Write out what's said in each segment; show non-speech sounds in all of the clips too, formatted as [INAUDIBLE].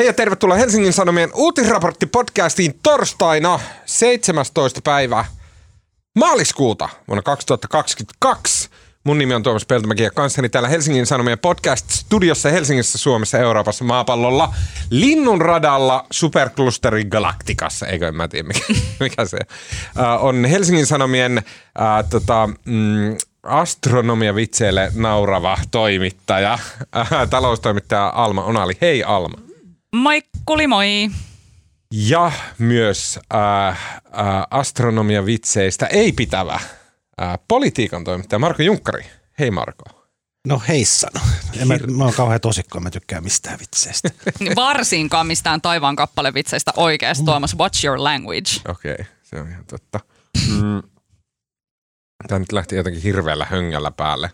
Hei ja tervetuloa Helsingin Sanomien uutisraporttipodcastiin torstaina 17. päivä maaliskuuta vuonna 2022. Mun nimi on Tuomas Peltomäki ja kanssani täällä Helsingin Sanomien podcast-studiossa Helsingissä, Suomessa, Euroopassa, maapallolla, Linnunradalla, Superklusteri Galaktikassa, eikö en mä tiedä mikä, [LAUGHS] mikä se uh, on. Helsingin Sanomien uh, tota, mm, astronomiavitseille naurava toimittaja, uh, taloustoimittaja Alma Onali. Hei Alma. Moikkuli moi. Ja myös äh, äh, astronomiavitseistä ei pitävä äh, politiikan toimittaja Marko Junkkari. Hei Marko. No heissan. En mä, mä oon kauhean tosikko, mä tykkään mistään vitseistä. [LAUGHS] Varsinkaan mistään taivaan kappalevitseistä oikeasti, Tuomas. Watch your language. Okei, okay, se on ihan totta. Mm. Tämä nyt lähti jotenkin hirveällä höngällä päälle,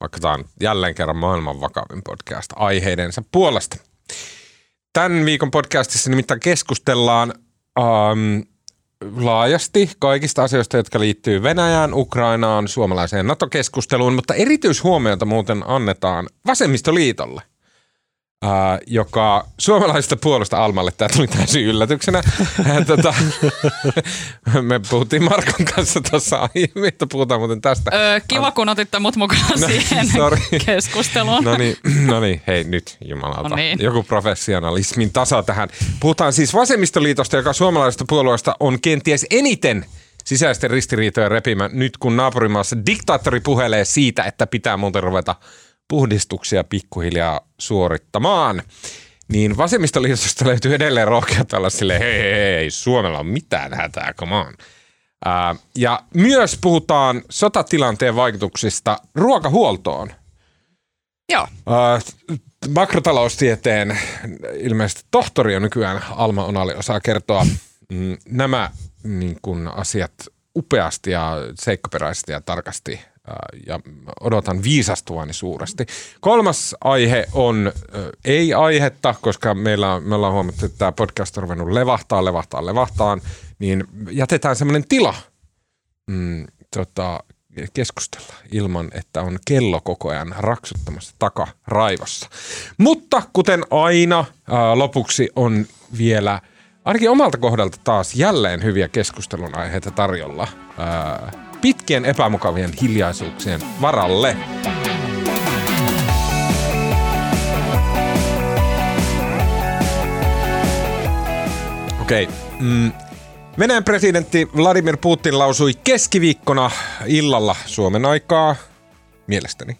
vaikka tämä on jälleen kerran maailman vakavin podcast aiheidensa puolesta. Tämän viikon podcastissa nimittäin keskustellaan um, laajasti kaikista asioista, jotka liittyy Venäjään, Ukrainaan, suomalaiseen NATO-keskusteluun, mutta erityishuomiota muuten annetaan Vasemmistoliitolle. Uh, joka suomalaisesta puolesta Almalle, tämä tuli täysin yllätyksenä. [LAUGHS] tota, [LAUGHS] me puhuttiin Markon kanssa tuossa aiemmin, että puhutaan muuten tästä. Öö, kiva, kun otitte mut mukaan [LAUGHS] no, siihen sorry. keskusteluun. No niin, [CLEARS THROAT] no niin, hei nyt jumalauta. No niin. Joku professionalismin taso tähän. Puhutaan siis Vasemmistoliitosta, joka suomalaisesta puolueesta on kenties eniten sisäisten ristiriitojen repimä nyt, kun naapurimaassa diktaattori puhelee siitä, että pitää muuten ruveta – puhdistuksia pikkuhiljaa suorittamaan. Niin vasemmistoliitosta löytyy edelleen rohkeat olla sille, hei, hei, hei, Suomella on mitään hätää, come on. Ää, ja myös puhutaan sotatilanteen vaikutuksista ruokahuoltoon. Joo. Ää, makrotaloustieteen ilmeisesti tohtori on nykyään Alma Onali osaa kertoa mm, nämä niin kun, asiat upeasti ja seikkaperäisesti ja tarkasti ja odotan viisastuvani suuresti. Kolmas aihe on ei-aihetta, koska meillä, me ollaan huomattu, että tämä podcast on ruvennut levahtaa, levahtaa, levahtaan, niin jätetään semmoinen tila mm, tota, keskustella ilman, että on kello koko ajan raksuttamassa takaraivossa. Mutta kuten aina, ää, lopuksi on vielä ainakin omalta kohdalta taas jälleen hyviä keskustelun aiheita tarjolla. Ää, pitkien epämukavien hiljaisuuksien varalle. Okei. Okay. Mm. Venäjän presidentti Vladimir Putin lausui keskiviikkona illalla Suomen aikaa, mielestäni,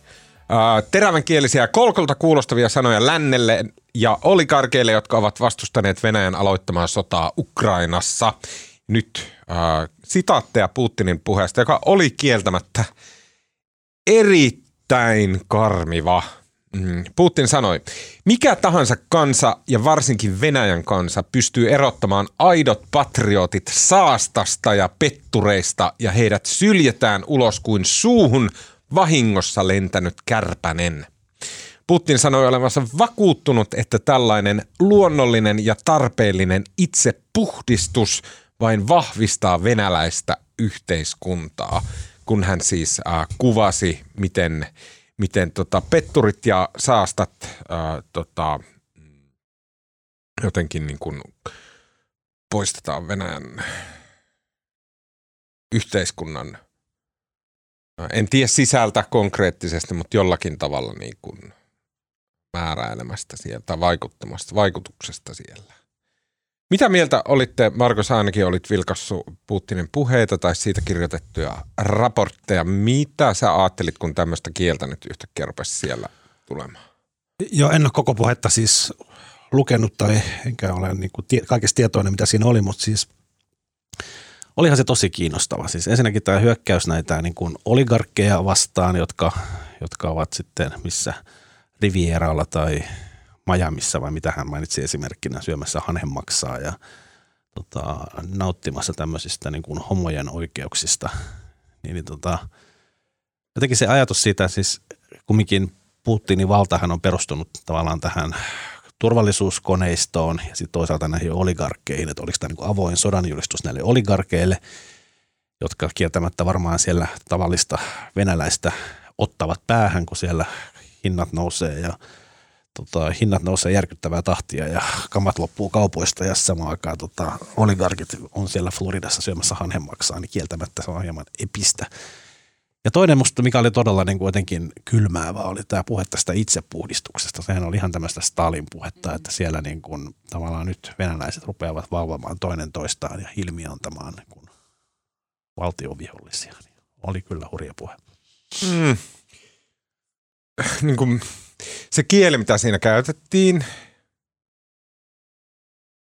terävänkielisiä kolkolta kuulostavia sanoja lännelle ja oligarkeille, jotka ovat vastustaneet Venäjän aloittamaa sotaa Ukrainassa. Nyt äh, sitaatteja Putinin puheesta, joka oli kieltämättä erittäin karmiva. Mm. Putin sanoi, mikä tahansa kansa ja varsinkin Venäjän kansa pystyy erottamaan aidot patriotit saastasta ja pettureista ja heidät syljetään ulos kuin suuhun vahingossa lentänyt kärpänen. Putin sanoi olevansa vakuuttunut, että tällainen luonnollinen ja tarpeellinen itsepuhdistus vain vahvistaa venäläistä yhteiskuntaa, kun hän siis äh, kuvasi, miten, miten tota, petturit ja saastat äh, tota, jotenkin niin kuin poistetaan Venäjän yhteiskunnan, äh, en tiedä sisältä konkreettisesti, mutta jollakin tavalla niin kuin määräilemästä sieltä, vaikuttamasta, vaikutuksesta siellä. Mitä mieltä olitte, Markus ainakin olit vilkassu Putinin puheita tai siitä kirjoitettuja raportteja. Mitä sä ajattelit, kun tämmöistä kieltä nyt yhtäkkiä rupesi siellä tulemaan? Joo, en ole koko puhetta siis lukenut tai enkä ole niin kuin tie, kaikesta tietoinen, mitä siinä oli, mutta siis olihan se tosi kiinnostava. Siis ensinnäkin tämä hyökkäys näitä niin kuin oligarkkeja vastaan, jotka, jotka ovat sitten missä Rivieralla tai – Majamissa vai mitä hän mainitsi esimerkkinä syömässä hanhemaksaa ja tota, nauttimassa tämmöisistä niin kuin homojen oikeuksista. [LAUGHS] Niin, niin tota, jotenkin se ajatus siitä, siis kumminkin Putinin valtahan on perustunut tavallaan tähän turvallisuuskoneistoon ja sitten toisaalta näihin oligarkkeihin, että oliko tämä niin avoin sodanjulistus näille oligarkeille, jotka kieltämättä varmaan siellä tavallista venäläistä ottavat päähän, kun siellä hinnat nousee ja tota, hinnat nousee järkyttävää tahtia ja kamat loppuu kaupoista ja samaan aikaan tota, oligarkit on siellä Floridassa syömässä hanhenmaksaa, niin kieltämättä se on hieman epistä. Ja toinen musta, mikä oli todella niin kuin jotenkin kylmäävä, oli tämä puhe tästä itsepuhdistuksesta. Sehän oli ihan tämmöistä Stalin puhetta, että siellä niin kuin, tavallaan nyt venäläiset rupeavat valvomaan toinen toistaan ja ilmiantamaan niin kuin valtiovihollisia. Niin oli kyllä hurja puhe. Mm. Niin kuin, se kieli, mitä siinä käytettiin,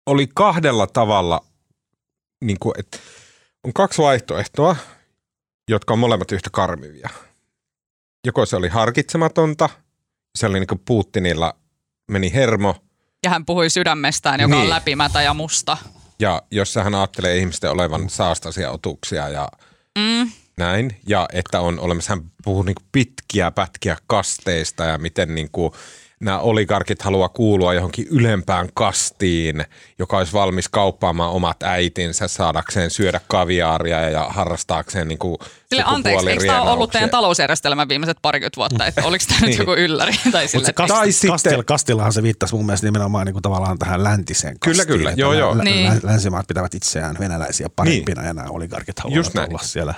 oli kahdella tavalla, niin kuin, että on kaksi vaihtoehtoa, jotka on molemmat yhtä karmivia. Joko se oli harkitsematonta, se oli niin kuin Putinilla meni hermo, Ja hän puhui sydämestään, joka Niin. on läpimätä ja musta. ja jos hän ajattelee ihmisten olevan saastaisia otuksia ja Mm. Näin, ja että on olemassa, hän puhuu niin pitkiä pätkiä kasteista ja miten niin kuin nämä oligarkit haluaa kuulua johonkin ylempään kastiin, joka olisi valmis kauppaamaan omat äitinsä saadakseen syödä kaviaaria ja harrastaakseen niin kuin Sille anteeksi, eikö tämä ole ollut teidän talousjärjestelmä viimeiset parikymmentä vuotta? Että oliko tämä nyt Niin. joku ylläri? Tai sille, se kast, Tai sitten- kastil, Kastillahan se viittasi mun mielestä nimenomaan niin kuin tavallaan tähän läntiseen Kyllä, kastiin. kyllä. että Joo, joo. lä- Niin. lä- Länsimaat pitävät itseään venäläisiä parempina ja nämä oligarkit haluavat Just näin. olla siellä.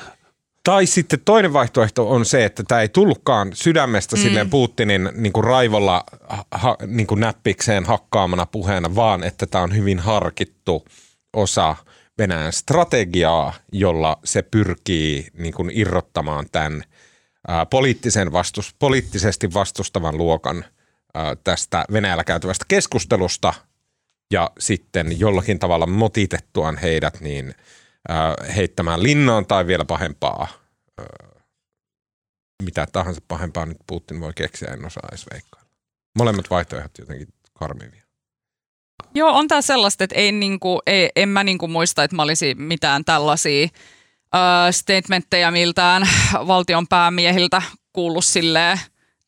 Tai sitten toinen vaihtoehto on se, että tämä ei tullutkaan sydämestä mm. silleen Putinin niin kuin raivolla ha, niin kuin näppikseen hakkaamana puheena, vaan että tämä on hyvin harkittu osa Venäjän strategiaa, jolla se pyrkii niin kuin irrottamaan tämän ää, poliittisen vastus, poliittisesti vastustavan luokan ää, tästä Venäjällä käytävästä keskustelusta ja sitten jollakin tavalla motitettuaan heidät niin heittämään linnaan tai vielä pahempaa, mitä tahansa pahempaa nyt Putin voi keksiä, en osaa edes veikkailla. Molemmat vaihtoehdot jotenkin karmivia. Joo, on tämä sellaista, että ei, niinku, ei, en mä niinku muista, että mä olisin mitään tällaisia ö, statementteja miltään valtion päämiehiltä kuullut silleen,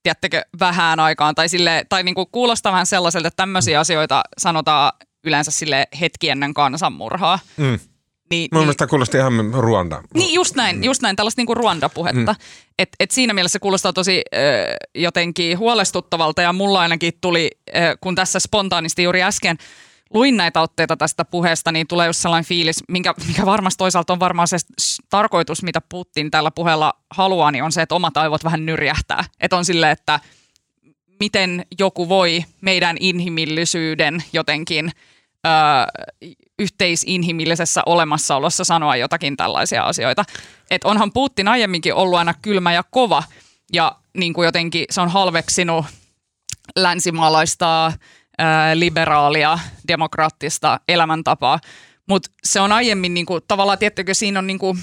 tiedättekö, vähän aikaan. Tai, sille, tai niinku kuulostaa vähän sellaiselta, että tämmöisiä asioita sanotaan yleensä sille hetki ennen kansanmurhaa. Mm. Niin, Mun niin, mielestä kuulosti ihan Ruanda. niin just näin, just näin, tällaista niinku Ruanda-puhetta. Mm. Et, et siinä mielessä se kuulostaa tosi ö, jotenkin huolestuttavalta ja mulla ainakin tuli, ö, kun tässä spontaanisti juuri äsken luin näitä otteita tästä puheesta, niin tulee just sellainen fiilis, minkä, mikä varmasti toisaalta on varmaan se tarkoitus, mitä Putin tällä puheella haluaa, niin on se, että omat aivot vähän nyrjähtää. Että on sille, että miten joku voi meidän inhimillisyyden jotenkin ö, yhteisinhimillisessä olemassaolossa sanoa jotakin tällaisia asioita. Et onhan Putin aiemminkin ollut aina kylmä ja kova ja niin kuin jotenkin se on halveksinut länsimaalaista, ää, liberaalia, demokraattista elämäntapaa. Mutta se on aiemmin niin kuin, tavallaan, tiettykö, siinä on niin kuin,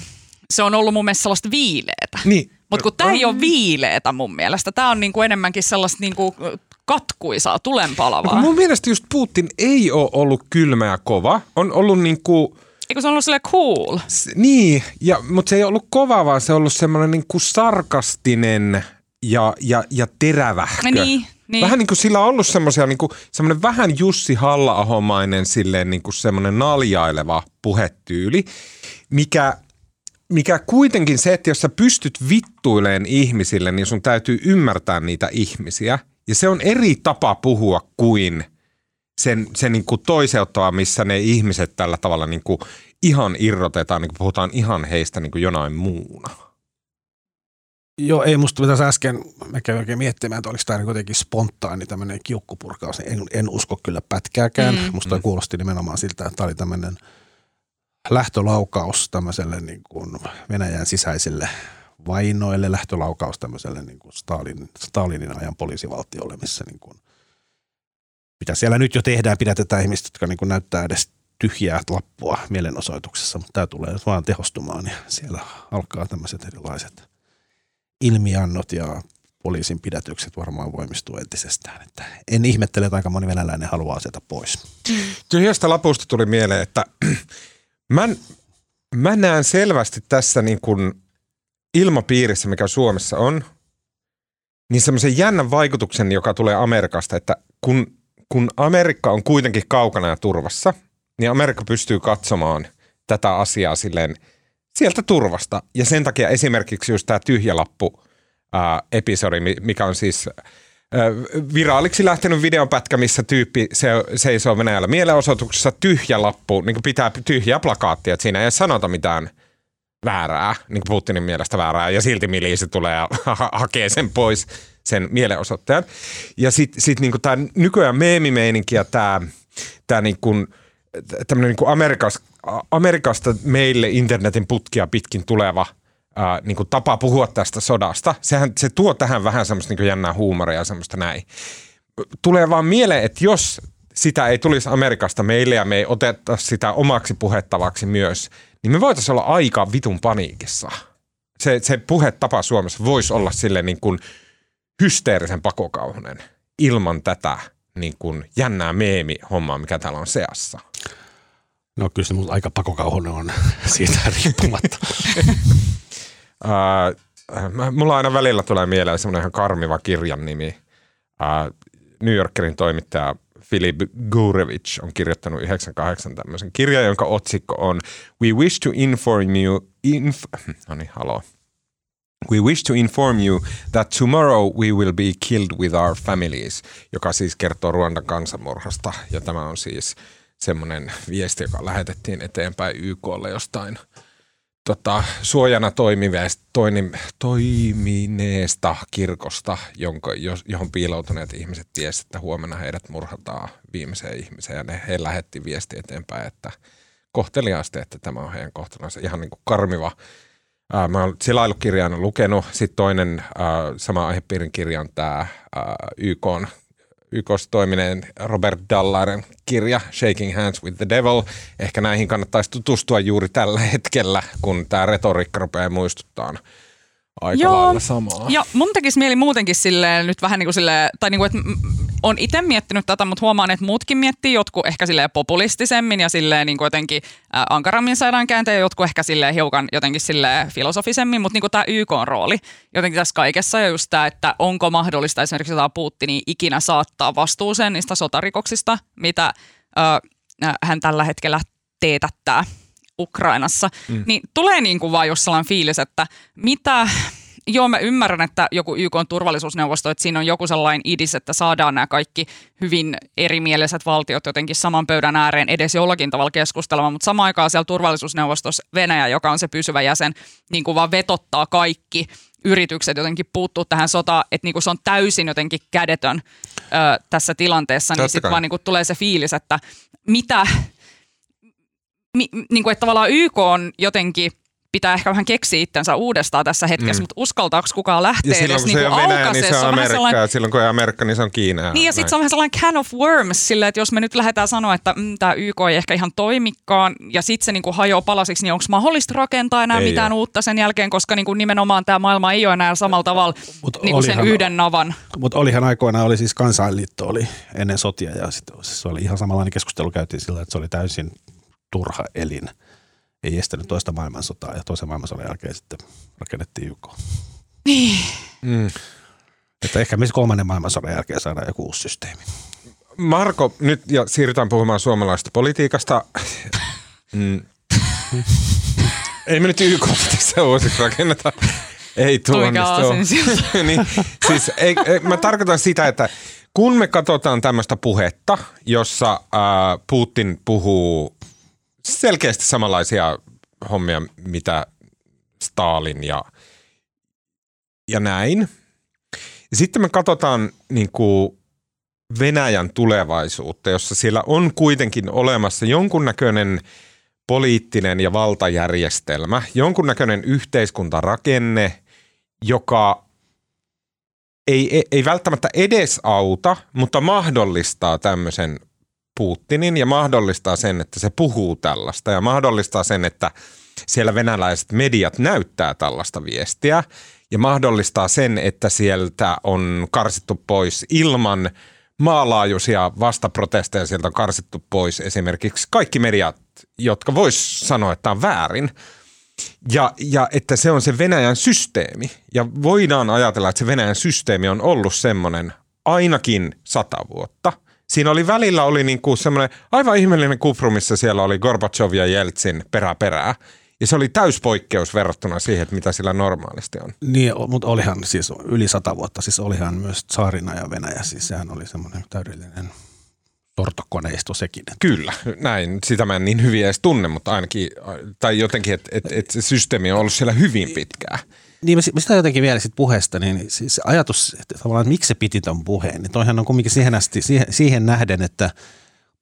se on ollut mun mielestä sellaista viileetä. Niin. Mutta kun tämä ei ole viileetä mun mielestä, tämä on niinku enemmänkin sellaista niinku katkuisaa, tulenpalavaa. Mun mielestä just Putin ei ole ollut kylmä ja kova. On ollut niin kuin, Eikö se on ollut silleen cool? s- niin, ja, mutta se ei ollut kova, vaan se on ollut semmoinen niin kuin sarkastinen ja, ja, ja terävähkö. Niin, niin. Vähän niin kuin sillä on ollut semmoisia, niin kuin, semmoinen vähän Jussi halla silleen niin kuin semmoinen naljaileva puhetyyli, mikä, mikä kuitenkin se, että jos sä pystyt vittuileen ihmisille, niin sun täytyy ymmärtää niitä ihmisiä. Ja se on eri tapa puhua kuin sen, se niin kuin toiseuttava, missä ne ihmiset tällä tavalla niin kuin ihan irrotetaan, niin kuin puhutaan ihan heistä niin kuin jonain muuna. Joo, ei musta tässä äsken, mä kävin oikein miettimään, että oliko tämä niin jotenkin spontaani tämmöinen kiukkupurkaus. En, en usko kyllä pätkääkään. Mm. Mm. Musta toi kuulosti nimenomaan siltä, että tämä oli tämmöinen lähtölaukaus tämmöiselle niin kuin Venäjän sisäisille vainoille, lähtölaukaus tämmöiselle niin kuin Stalin, Stalinin ajan poliisivaltiolle, missä niin kuin, mitä siellä nyt jo tehdään, pidätetään ihmiset, jotka niin kuin näyttää edes tyhjää lappua mielenosoituksessa, mutta tämä tulee vaan tehostumaan ja siellä alkaa tämmöiset erilaiset ilmiannot ja poliisin pidätykset varmaan voimistuu entisestään. Että en ihmettele, että aika moni venäläinen haluaa sieltä pois. Tyhjästä lapusta tuli mieleen, että [CLEARS THROAT] mä, mä näen selvästi tässä niin kuin ilmapiirissä, mikä Suomessa on, niin semmoisen jännän vaikutuksen, joka tulee Amerikasta, että kun, kun Amerikka on kuitenkin kaukana ja turvassa, niin Amerikka pystyy katsomaan tätä asiaa silleen sieltä turvasta. Ja sen takia esimerkiksi just tämä tyhjälappu episodi, mi- mikä on siis viraaliksi lähtenyt videopätkä, missä tyyppi se, seisoo Venäjällä mielenosoituksessa, tyhjä lappu, niin kuin pitää tyhjää plakaattia, että siinä ei sanota mitään väärää, niin kuin Putinin mielestä väärää, ja silti miliisi tulee ja [LAUGHS] ha- hakee sen pois, sen mielenosoittajan. Ja sitten sit niin tämä nykyään meemimeininki ja tämä tää niin kuin, tämmöinen niin Amerikas, Amerikasta meille internetin putkia pitkin tuleva – ää, niin kuin tapa puhua tästä sodasta. Sehän, se tuo tähän vähän semmoista niin jännää huumoria ja semmoista näin. Tulee vaan mieleen, että jos sitä ei tulisi Amerikasta meille ja me ei oteta sitä omaksi puhettavaksi myös, niin me voitaisiin olla aika vitun paniikissa. Se, se puhetapa Suomessa voisi olla sille niin kuin hysteerisen pakokauhunen ilman tätä niin kuin jännää meemi-hommaa, mikä täällä on seassa. No kyllä se aika pakokauhunen on [LAUGHS] siitä riippumatta. [LAUGHS] Äh, mulla aina välillä tulee mieleen semmoinen ihan karmiva kirjan nimi. Äh, New Yorkerin toimittaja Philip Gurevich on kirjoittanut 98 tämmöisen kirjan, jonka otsikko on We wish to inform you, inf- [LAUGHS] no niin, haloo. We wish to inform you that tomorrow we will be killed with our families, joka siis kertoo Ruandan kansanmurhasta. Ja tämä on siis semmoinen viesti, joka lähetettiin eteenpäin YKlle jostain – tota, suojana toimineesta, toimineesta kirkosta, jonka, johon piiloutuneet ihmiset tiesivät, että huomenna heidät murhataan viimeiseen ihmiseen. Ja ne, he lähetti viesti eteenpäin, että kohteliaasti, että tämä on heidän kohtalonsa. Ihan niin kuin karmiva. Ää, mä oon silailukirjana lukenut. Sitten toinen ää, sama aihepiirin kirja on tämä YK YKssa toimineen Robert Dallaren kirja Shaking Hands with the Devil. Ehkä näihin kannattaisi tutustua juuri tällä hetkellä, kun tämä retoriikka rupeaa muistuttaa aika Joo. lailla samaa. Ja mun tekisi mieli muutenkin silleen nyt vähän niin kuin silleen, tai niin kuin, että on itse miettinyt tätä, mutta huomaan, että muutkin miettii jotkut ehkä silleen populistisemmin ja silleen niin kuin jotenkin ankarammin saadaan kääntää ja jotkut ehkä silleen hiukan jotenkin silleen filosofisemmin, mutta niin kuin tämä YK-rooli jotenkin tässä kaikessa ja just tämä, että onko mahdollista esimerkiksi jotain Putinia ikinä saattaa vastuuseen niistä sotarikoksista, mitä äh, hän tällä hetkellä teetättää Ukrainassa, mm. niin tulee niin kuin vaan jos sellainen fiilis, että mitä, joo mä ymmärrän, että joku YK on turvallisuusneuvosto, että siinä on joku sellainen idis, että saadaan nämä kaikki hyvin erimieliset valtiot jotenkin saman pöydän ääreen edes jollakin tavalla keskustelemaan, mutta samaan aikaan siellä turvallisuusneuvostossa Venäjä, joka on se pysyvä jäsen, niin kuin vaan vetottaa kaikki yritykset jotenkin puuttuu tähän sotaan, että niin kuin se on täysin jotenkin kädetön ö, tässä tilanteessa, niin sitten vaan niin kuin tulee se fiilis, että mitä, mi, niin kuin, että tavallaan YK on jotenkin pitää ehkä vähän keksiä itsensä uudestaan tässä hetkessä, mm. mutta uskaltaako kukaan lähteä ja silloin, edes kun niin se on Venäjä, niin se on Amerikka, sellainen... silloin kun ei Amerikka, niin se on Kiina. Niin ja sitten se on vähän sellainen can of worms, sillä että jos me nyt lähdetään sanoa, että mm, tämä YK ei ehkä ihan toimikaan, ja sitten se niin kuin hajoaa palasiksi, niin onko mahdollista rakentaa enää ei mitään ole. uutta sen jälkeen, koska niin kuin nimenomaan tämä maailma ei ole enää samalla tavalla mut niin kuin sen yhden navan. Mutta olihan aikoinaan, oli siis kansainliitto oli ennen sotia, ja sitten se oli ihan samanlainen keskustelu käytiin sillä, että se oli täysin turha elin ei estänyt toista maailmansotaa ja toisen maailmansodan jälkeen sitten rakennettiin YK. Niin. Mm. Että ehkä missä kolmannen maailmansodan jälkeen saadaan joku uusi systeemi. Marko, nyt ja siirrytään puhumaan suomalaisesta politiikasta. Mm. ei me nyt YK tässä uusiksi rakenneta. Ei tuo [LAUGHS] niin, siis ei, ei, mä tarkoitan sitä, että kun me katsotaan tämmöistä puhetta, jossa ää, Putin puhuu selkeästi samanlaisia hommia, mitä Stalin ja, ja näin. Sitten me katsotaan niin kuin Venäjän tulevaisuutta, jossa siellä on kuitenkin olemassa jonkunnäköinen poliittinen ja valtajärjestelmä, jonkunnäköinen yhteiskuntarakenne, joka ei, ei, ei välttämättä edes auta, mutta mahdollistaa tämmöisen Putinin ja mahdollistaa sen, että se puhuu tällaista ja mahdollistaa sen, että siellä venäläiset mediat näyttää tällaista viestiä ja mahdollistaa sen, että sieltä on karsittu pois ilman maalaajuisia vastaprotesteja, sieltä on karsittu pois esimerkiksi kaikki mediat, jotka vois sanoa, että on väärin. Ja, ja että se on se Venäjän systeemi. Ja voidaan ajatella, että se Venäjän systeemi on ollut semmoinen ainakin sata vuotta – siinä oli välillä oli niin kuin semmoinen aivan ihmeellinen kufru, missä siellä oli Gorbachev ja Jeltsin perä perää. Ja se oli täyspoikkeus verrattuna siihen, että mitä sillä normaalisti on. Niin, mutta olihan siis yli sata vuotta, siis olihan myös Saarina ja Venäjä, siis sehän oli semmoinen täydellinen sortokoneisto sekin. Kyllä, näin. Sitä mä en niin hyvin edes tunne, mutta ainakin, tai jotenkin, että et, et se systeemi on ollut siellä hyvin pitkään. Niin, mä sitä jotenkin vielä sit puheesta, niin siis ajatus, että tavallaan että miksi se piti ton puheen, niin toihan on kumminkin siihen, asti, siihen, siihen nähden, että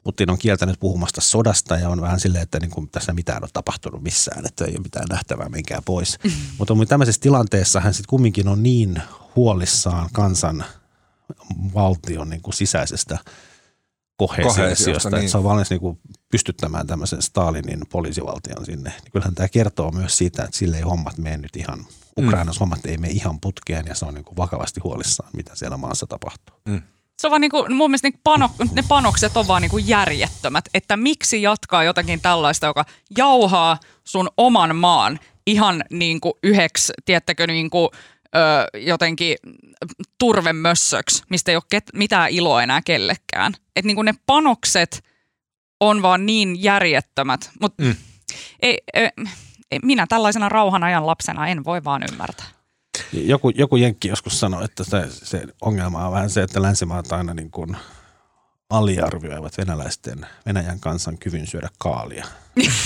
Putin on kieltänyt puhumasta sodasta ja on vähän silleen, että niin kuin tässä mitään ole tapahtunut missään, että ei ole mitään nähtävää, menkää pois. Mm-hmm. Mutta tämmöisessä tilanteessa hän sitten kumminkin on niin huolissaan kansan valtion niin kuin sisäisestä kohesiosta, niin. että se on valmis niin kuin pystyttämään tämmöisen Stalinin poliisivaltion sinne. Niin kyllähän tämä kertoo myös siitä, että sille ei hommat mene nyt ihan, Ukrainassa mm. hommat ei mene ihan putkeen ja se on niin kuin vakavasti huolissaan, mitä siellä maassa tapahtuu. Mm. Se on vaan niin kuin, mun mielestä niin pano, ne panokset on vaan niin kuin järjettömät, että miksi jatkaa jotakin tällaista, joka jauhaa sun oman maan ihan niin kuin yhdeksi, tiettäkö, niin kuin, ö, jotenkin turvemössöksi, mistä ei ole ket, mitään iloa enää kellekään. Että niin kuin ne panokset on vaan niin järjettömät, mutta mm. ei, ei, ei, minä tällaisena rauhan ajan lapsena en voi vaan ymmärtää. Joku, joku jenkki joskus sanoi, että se, se ongelma on vähän se, että länsimaat aina niin kuin aliarvioivat venäläisten, Venäjän kansan kyvyn syödä kaalia.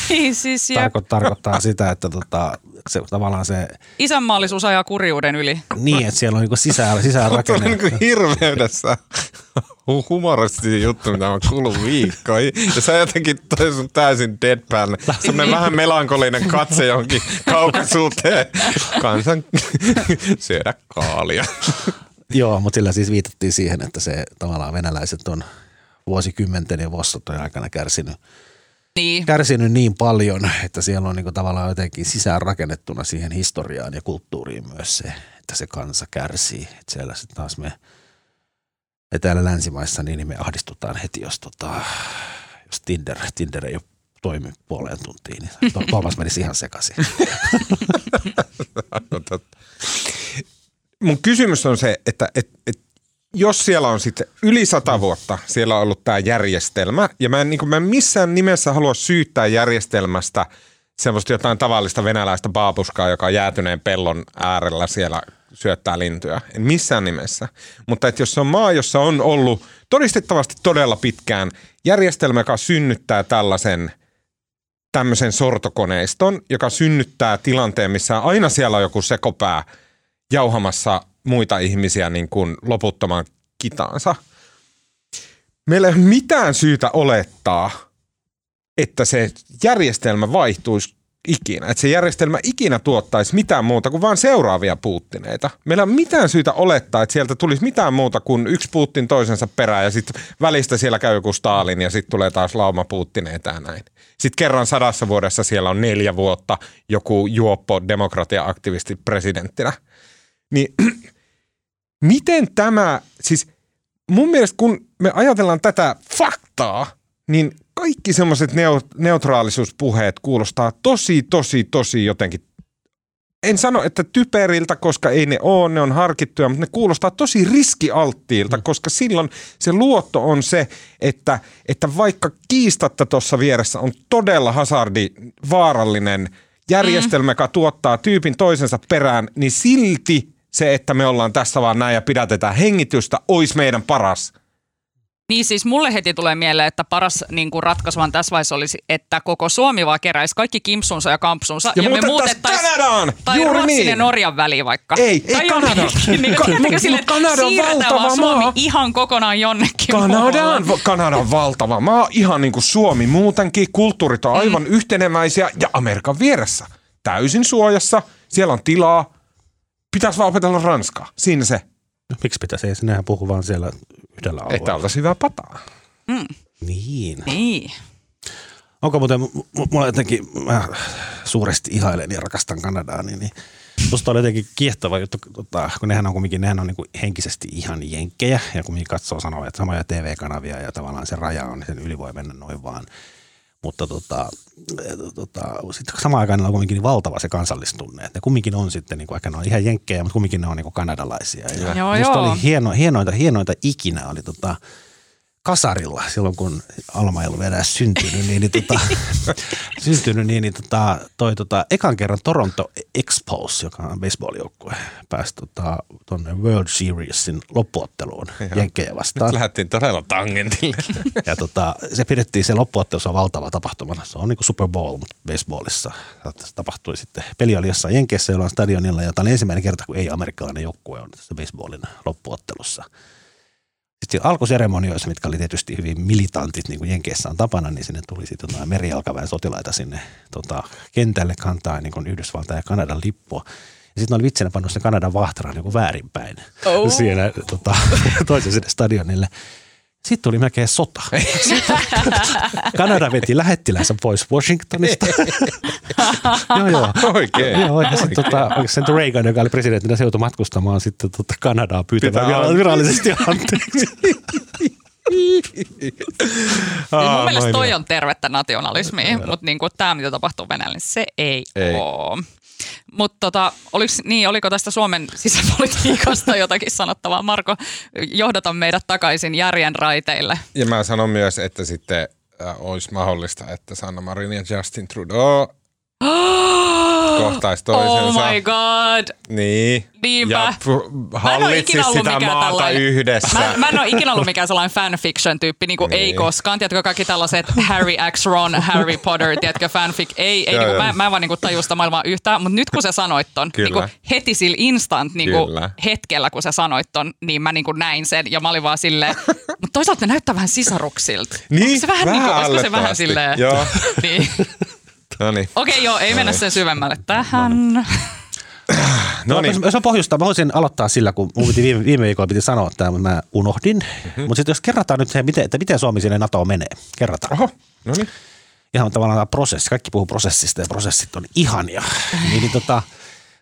Niin, siis Tarko, tarkoittaa sitä, että tota, se, tavallaan se... Isänmaallisuus ajaa kurjuuden yli. Niin, että siellä on niin sisään, sisään rakenne. Mutta on niin hirveydessä humoristinen juttu, mitä mä kuulun viikkoihin. Ja sä jotenkin toi sun täysin deadpan. Semmoinen vähän melankolinen katse johonkin kaukaisuuteen. Kansan syödä kaalia. Joo, mutta sillä siis viitattiin siihen, että se tavallaan venäläiset on vuosikymmenten ja vuosisotojen aikana kärsinyt niin. kärsinyt niin paljon, että siellä on niin tavallaan jotenkin sisään rakennettuna siihen historiaan ja kulttuuriin myös se, että se kansa kärsii. Että siellä sitten taas me, me täällä länsimaissa niin me ahdistutaan heti, jos, tota, jos Tinder, Tinder ei ole toimi puoleen tuntiin, niin Tuomas [LAUGHS] menisi ihan sekaisin. [LAUGHS] no, Mun kysymys on se, että et, et jos siellä on sitten yli sata vuotta siellä on ollut tämä järjestelmä, ja mä en, niin mä en missään nimessä halua syyttää järjestelmästä semmoista jotain tavallista venäläistä baabuskaa, joka on jäätyneen pellon äärellä siellä syöttää lintuja. En missään nimessä. Mutta että jos se on maa, jossa on ollut todistettavasti todella pitkään järjestelmä, joka synnyttää tällaisen tämmöisen sortokoneiston, joka synnyttää tilanteen, missä aina siellä on joku sekopää jauhamassa muita ihmisiä niin kuin loputtoman kitaansa. Meillä ei ole mitään syytä olettaa, että se järjestelmä vaihtuisi ikinä. Että se järjestelmä ikinä tuottaisi mitään muuta kuin vain seuraavia puuttineita. Meillä on mitään syytä olettaa, että sieltä tulisi mitään muuta kuin yksi puuttin toisensa perään ja sitten välistä siellä käy joku Stalin ja sitten tulee taas lauma puuttineita ja näin. Sitten kerran sadassa vuodessa siellä on neljä vuotta joku juoppo demokratia-aktivisti presidenttinä. Niin [CLEARS THROAT] miten tämä, siis mun mielestä kun me ajatellaan tätä faktaa, niin kaikki semmoiset neutraalisuuspuheet kuulostaa tosi, tosi, tosi jotenkin en sano, että typeriltä, koska ei ne ole, ne on harkittuja, mutta ne kuulostaa tosi riskialttiilta, mm. koska silloin se luotto on se, että, että vaikka kiistatta tuossa vieressä on todella hazardi, vaarallinen järjestelmä, mm. joka tuottaa tyypin toisensa perään, niin silti se, että me ollaan tässä vaan näin ja pidätetään hengitystä, olisi meidän paras. Niin siis mulle heti tulee mieleen, että paras niin kuin ratkaisu tässä vaiheessa olisi, että koko Suomi vaan keräisi kaikki kimpsunsa ja kampsunsa. Ja, ja me muutettaisiin Kanadaan! Tai Juuri Ruotsin niin. ja Norjan väliin vaikka. Ei, tai ei Kanada. [LAUGHS] Niin, Ka- sille, Kanada on valtava maa. Suomi ihan kokonaan jonnekin Kanada on, Kanada on valtava maa, ihan niin kuin Suomi muutenkin. Kulttuurit on aivan mm. yhtenemäisiä ja Amerikan vieressä. Täysin suojassa, siellä on tilaa, Pitäisi vaan opetella ranskaa. Siinä se. No, miksi pitäisi? Ei sinähän puhu vaan siellä yhdellä alueella. Että oltaisiin hyvää pataa. Mm. Niin. Niin. Onko muuten, mulla jotenkin, mä suuresti ihailen ja rakastan Kanadaa, niin, niin musta oli jotenkin kiehtova juttu, tota, kun nehän on kumminkin, nehän on niin henkisesti ihan jenkkejä ja kumminkin katsoo sanoo, että samoja TV-kanavia ja tavallaan se raja on, sen yli voi mennä noin vaan – mutta tota, tota, sitten samaan aikaan on kuitenkin niin valtava se kansallistunne. Että ne kumminkin on sitten, niin kuin, ehkä ne on ihan jenkkejä, mutta kumminkin ne on niin kuin kanadalaisia. Ja joo, joo. oli hieno, hienoita, hienoita ikinä oli tota, kasarilla silloin, kun Alma ei ollut vielä edes syntynyt, niin, niin, tota, [LAUGHS] syntynyt, niin, niin tota, toi tota, ekan kerran Toronto Expos, joka on baseballjoukkue, pääsi tota, tuonne World Seriesin loppuotteluun Jenkkejä vastaan. Nyt lähdettiin todella tangentille. [LAUGHS] Ja tota, se pidettiin se loppuottelussa valtava tapahtuma. Se on niin kuin Super Bowl, mutta baseballissa. Se tapahtui sitten. Peli oli jossain Jenkeissä jollain stadionilla ja tämä oli ensimmäinen kerta, kun ei amerikkalainen joukkue on tässä baseballin loppuottelussa. Sitten alkuseremonioissa, mitkä oli tietysti hyvin militantit, niin kuin Jenkeissä on tapana, niin sinne tuli sitten jotain merijalkaväen sotilaita sinne tota, kentälle kantaa niin kuin Yhdysvaltain ja Kanadan lippua. Ja sitten oli vitsinä pannut sen Kanadan vahtaran niin väärinpäin Oh. [LAUGHS] siinä tota, [LAUGHS] toisen sinne stadionille. Sitten tuli melkein sota. [LAUGHS] Kanada veti lähettilänsä pois Washingtonista. [LAUGHS] joo, joo. Oikein. Joo, ja sitten tota, oliko se nyt Reagan, joka oli presidenttinä, se joutui matkustamaan sitten tota Kanadaa pyytämään virallisesti anteeksi. Siis mun mielestä toi on tervettä nationalismia, mutta niinku, tämä, mitä tapahtuu Venäjällä, niin se ei, Ei. ei. ole. Mutta tota, oliks, niin, oliko tästä Suomen sisäpolitiikasta [LAUGHS] jotakin sanottavaa? Marko, johdata meidät takaisin järjen raiteille. Ja mä sanon myös, että sitten äh, olisi mahdollista, että Sanna Marin ja Justin Trudeau [GASPS] kohtaisi toisensa. Oh my god. Niin. Niinpä. Ja pu- hallitsi sitä maata tällainen- yhdessä. Mä, mä en ole ikinä ollut mikään sellainen fanfiction-tyyppi, niin kuin Niin. ei koskaan. Tiedätkö, kaikki tällaiset Harry X. Ron, Harry Potter, tiedätkö, fanfic. Ei, ei Joo, niin kuin, joo. mä, mä en vaan niin kuin taju sitä maailmaa yhtään, mutta nyt kun sä sanoit ton, Kyllä. niin kuin heti sillä instant niin kuin Kyllä. hetkellä, kun sä sanoit ton, niin mä niin kuin näin sen ja mä olin vaan silleen, mutta toisaalta ne näyttää vähän sisaruksilta. Niin, Onko se vähän, niin kuin, vähän olisiko se vähän silleen? Joo. [LAUGHS] niin. No niin. Okei, joo, ei mennä niin. sen syvemmälle tähän. No niin. Jos, [CLEARS THROAT] jos mä pohjustan, mä voisin aloittaa sillä, kun mun piti viime, viime viikolla piti sanoa tämä, mutta mä unohdin. Mm-hmm. Mutta sitten jos kerrataan nyt se, miten, että miten Suomi sinne NATOon menee. Kerrataan. Oho, no niin. ihan tavallaan tämä prosessi. Kaikki puhuu prosessista ja prosessit on ihania. niin, [LAUGHS] niin tota,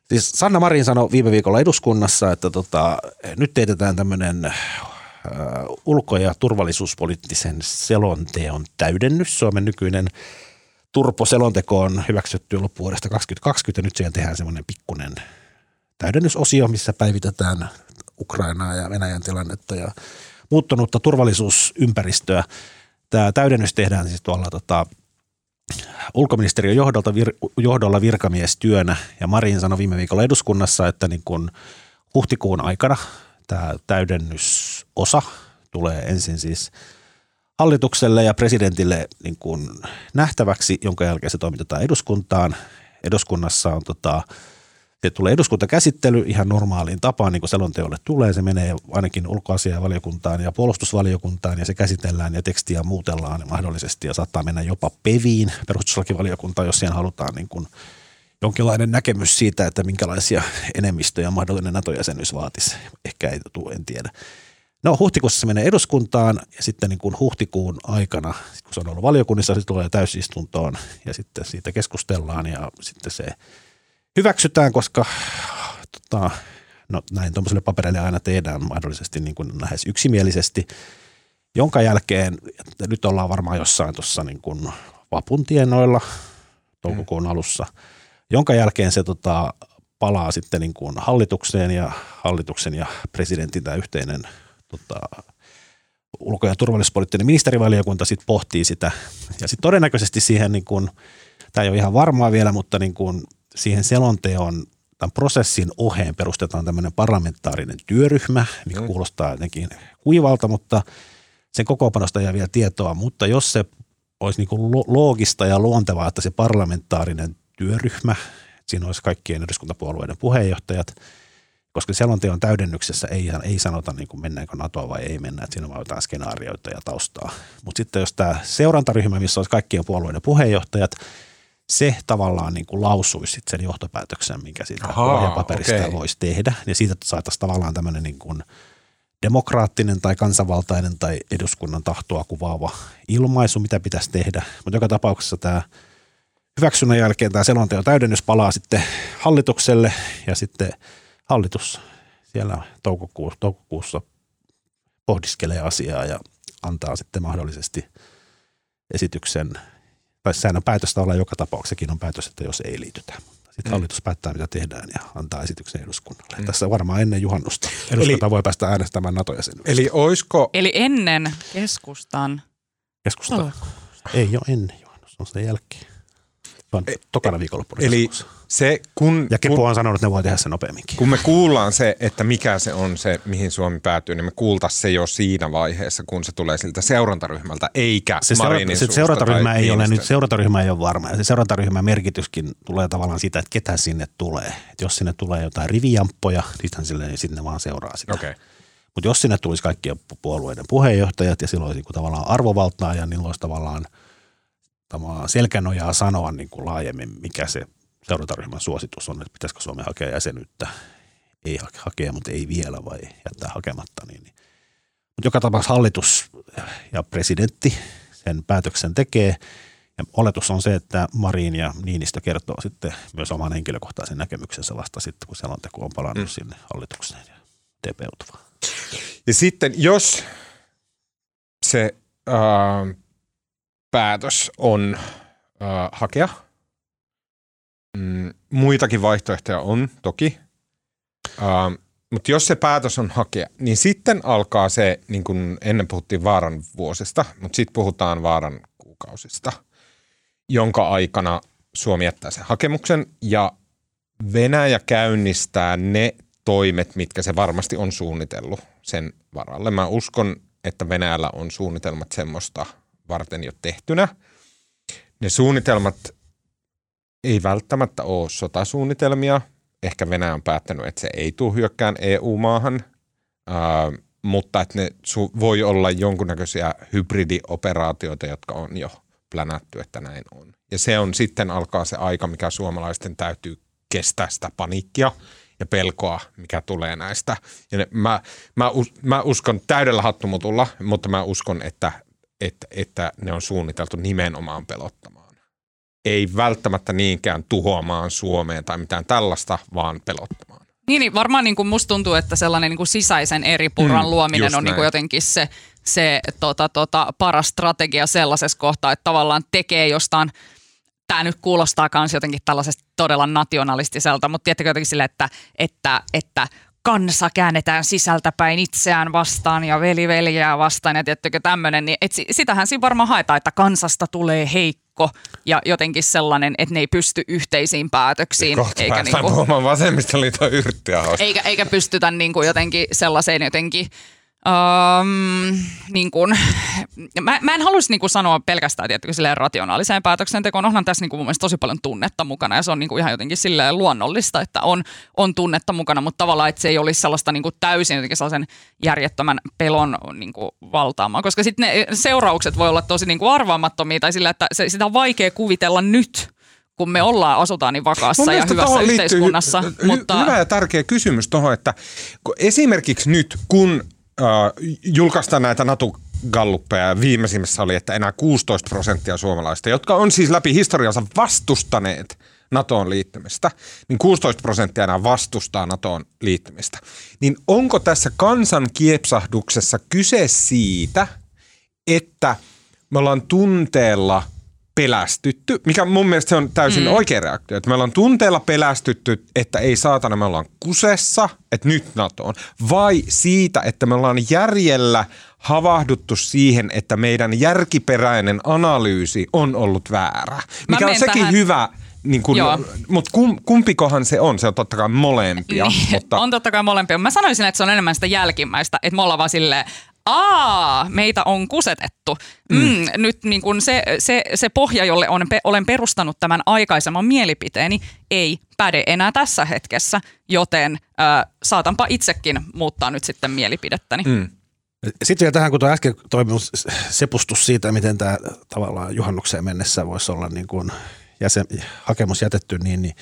siis Sanna Marin sanoi viime viikolla eduskunnassa, että tota, nyt teetetään tämmöinen äh, ulko- ja turvallisuuspoliittisen selonteon täydennys. Suomen nykyinen Turpo-selonteko on hyväksytty loppuvuodesta 2020 ja nyt siihen tehdään semmoinen pikkuinen täydennysosio, missä päivitetään Ukrainaa ja Venäjän tilannetta ja muuttunutta turvallisuusympäristöä. Tämä täydennys tehdään siis tuolla tota, ulkoministeriön johdolta, vir, johdolla virkamiestyönä ja Marin sanoi viime viikolla eduskunnassa, että niin kun huhtikuun aikana tämä täydennysosa tulee ensin siis hallitukselle ja presidentille niin kuin nähtäväksi, jonka jälkeen se toimitetaan eduskuntaan. Eduskunnassa on tota, se tulee eduskuntakäsittely ihan normaaliin tapaan, niin kuin selonteolle tulee. Se menee ainakin ulkoasiavaliokuntaan ja puolustusvaliokuntaan ja se käsitellään ja tekstiä muutellaan mahdollisesti ja saattaa mennä jopa peviin perustuslakivaliokuntaan, jos siihen halutaan niin kuin jonkinlainen näkemys siitä, että minkälaisia enemmistöjä mahdollinen NATO-jäsenyys vaatisi. Ehkä ei tule, en tiedä. No huhtikuussa se menee eduskuntaan ja sitten niin kuin huhtikuun aikana, sit kun se on ollut valiokunnissa, se tulee täysistuntoon ja sitten siitä keskustellaan ja sitten se hyväksytään, koska tota, no näin tuommoiselle paperille aina tehdään mahdollisesti niin kuin lähes yksimielisesti, jonka jälkeen, että nyt ollaan varmaan jossain tuossa niin kuin vapun tienoilla toukokuun alussa, jonka jälkeen se tota, palaa sitten niin kuin hallitukseen ja hallituksen ja presidentin tämä yhteinen tota, ulko- ja turvallisuuspoliittinen ministerivaliokunta sitten pohtii sitä. Ja sitten todennäköisesti siihen, niin kuin, tämä ei ole ihan varmaa vielä, mutta niin kuin siihen selonteon tämän prosessin oheen perustetaan tämmöinen parlamentaarinen työryhmä, mikä Mm. kuulostaa jotenkin kuivalta, mutta sen kokoonpanosta ei ole vielä tietoa, mutta jos se olisi niin kuin lo- loogista ja luontevaa, että se parlamentaarinen työryhmä, siinä olisi kaikkien eduskuntapuolueiden puheenjohtajat, koska selonteon täydennyksessä ei, ei sanota, niin kuin mennäänkö NATOa vai ei mennä, että siinä on jotain skenaarioita ja taustaa. Mutta sitten jos tämä seurantaryhmä, missä olisi kaikkien puolueiden puheenjohtajat, se tavallaan niin kuin lausuisi sit sen johtopäätöksen, minkä siitä Ahaa, pohjapaperista okei. voisi tehdä. Ja siitä saataisiin tavallaan tämmöinen niin kuin demokraattinen tai kansanvaltainen tai eduskunnan tahtoa kuvaava ilmaisu, mitä pitäisi tehdä. Mutta joka tapauksessa tämä hyväksynnän jälkeen tämä selonteon täydennys palaa sitten hallitukselle ja sitten hallitus siellä toukokuussa, toukokuussa pohdiskelee asiaa ja antaa sitten mahdollisesti esityksen, tai sehän on päätöstä olla joka tapauksessakin on päätös, että jos ei liitytä. Sitten mm. hallitus päättää, mitä tehdään ja antaa esityksen eduskunnalle. Mm. Tässä varmaan ennen juhannusta eduskunta eli, voi päästä äänestämään NATO-jäsenyydestä. Eli oisko... Eli ennen keskustan... Keskusta. Ei ole ennen juhannusta, on sen jälkeen. Vaan e, tokana viikonloppuna. Eli se, kun, ja Kepu kun, on sanonut, että ne voi tehdä sen nopeamminkin. Kun me kuullaan se, että mikä se on se, mihin Suomi päätyy, niin me kuultaisiin se jo siinä vaiheessa, kun se tulee siltä seurantaryhmältä, eikä se Marinin seura- se seurantaryhmä ei ole nyt, seurantaryhmä ei ole varma. Ja se seurantaryhmän merkityskin tulee tavallaan sitä, että ketä sinne tulee. Et jos sinne tulee jotain rivijamppoja, niin sille, sitten ne vaan seuraa sitä. Okay. Mutta jos sinne tulisi kaikkien puolueiden puheenjohtajat ja silloin olisi tavallaan arvovaltaa ja niillä olisi tavallaan selkänojaa sanoa niin kuin laajemmin, mikä se seurantaryhmän suositus on, että pitäisikö Suomi hakea jäsenyyttä. Ei hakea, mutta ei vielä vai jättää hakematta. Niin, niin. Mutta joka tapauksessa hallitus ja presidentti sen päätöksen tekee. Ja oletus on se, että Marin ja Niinistö kertoo sitten myös oman henkilökohtaisen näkemyksensä vasta sitten, kun selonteko on palannut mm. sinne hallitukseen ja tepeutuva. Ja sitten jos se äh, päätös on äh, hakea – Mm, muitakin vaihtoehtoja on toki, uh, mutta jos se päätös on hakea, niin sitten alkaa se, niin kuin ennen puhuttiin vaaran vuosista, mutta sitten puhutaan vaaran kuukausista, jonka aikana Suomi jättää sen hakemuksen ja Venäjä käynnistää ne toimet, mitkä se varmasti on suunnitellut sen varalle. Mä uskon, että Venäjällä on suunnitelmat semmoista varten jo tehtynä. Ne suunnitelmat ei välttämättä ole sotasuunnitelmia. Ehkä Venäjä on päättänyt, että se ei tule hyökkään EU-maahan, äh, mutta että ne su- voi olla jonkunnäköisiä hybridioperaatioita, jotka on jo plänätty, että näin on. Ja se on sitten alkaa se aika, mikä suomalaisten täytyy kestää sitä paniikkia ja pelkoa, mikä tulee näistä. Ja ne, mä, mä, us, mä uskon täydellä hattumutulla, mutta mä uskon, että, että, että ne on suunniteltu nimenomaan pelottamaan ei välttämättä niinkään tuhoamaan Suomeen tai mitään tällaista, vaan pelottamaan. Niin, niin varmaan niin kuin musta tuntuu, että sellainen niin kuin sisäisen eri puran mm, luominen on niin kuin jotenkin se, se tota, tota, paras strategia sellaisessa kohtaa, että tavallaan tekee jostain tämä nyt kuulostaa myös jotenkin tällaisesta todella nationalistiselta, mutta tietenkin jotenkin sille, että, että, että kansa käännetään sisältäpäin itseään vastaan ja veli veljeä vastaan ja tiettykö tämmöinen, niin et sitähän siinä varmaan haetaan, että kansasta tulee heikko ja jotenkin sellainen, että ne ei pysty yhteisiin päätöksiin. Kohta eikä niinku, puhumaan vasemmistoliiton yrttiä. Eikä, eikä pystytä niinku jotenkin sellaiseen jotenkin Um, niin kun, [LAUGHS] mä, mä en haluaisi niin kun sanoa pelkästään tietenkin silleen rationaaliseen päätöksentekoon. Onhan tässä niin kun mun mielestä tosi paljon tunnetta mukana ja se on niin ihan jotenkin silleen luonnollista, että on, on tunnetta mukana, mutta tavallaan, että se ei olisi sellaista niin täysin jotenkin sellaisen järjettömän pelon niin valtaamaan. Koska sitten ne seuraukset voi olla tosi niin arvaamattomia tai sillä, että se, sitä on vaikea kuvitella nyt, kun me ollaan, asutaan niin vakaassa ja hyvässä yhteiskunnassa. Hy- mutta... Hyvä ja tärkeä kysymys tuohon, että esimerkiksi nyt, kun äh, julkaista näitä Natu Galluppeja. Viimeisimmässä oli, että enää 16 prosenttia suomalaista, jotka on siis läpi historiansa vastustaneet NATOon liittymistä, niin 16 prosenttia enää vastustaa NATOon liittymistä. Niin onko tässä kansan kiepsahduksessa kyse siitä, että me ollaan tunteella pelästytty, mikä mun mielestä se on täysin mm. oikea reaktio. Että me ollaan tunteella pelästytty, että ei saatana, me ollaan kusessa, että nyt NATOon. Vai siitä, että me ollaan järjellä havahduttu siihen, että meidän järkiperäinen analyysi on ollut väärä. Mikä on sekin tähän... hyvä niin kun, mutta kum, kumpikohan se on? Se on totta kai molempia. Niin, mutta... On totta kai molempia. Mä sanoisin, että se on enemmän sitä jälkimmäistä, että me ollaan vaan silleen, aa, meitä on kusetettu. Mm. Mm, nyt niin kun se, se, se pohja, jolle on, olen perustanut tämän aikaisemman mielipiteeni, ei päde enää tässä hetkessä, joten äh, saatanpa itsekin muuttaa nyt sitten mielipidettäni. Mm. Sitten vielä tähän, kun tuo äsken toiminut sepustus siitä, miten tämä tavallaan juhannukseen mennessä voisi olla niin kuin jäsen, hakemus jätetty, niin, niin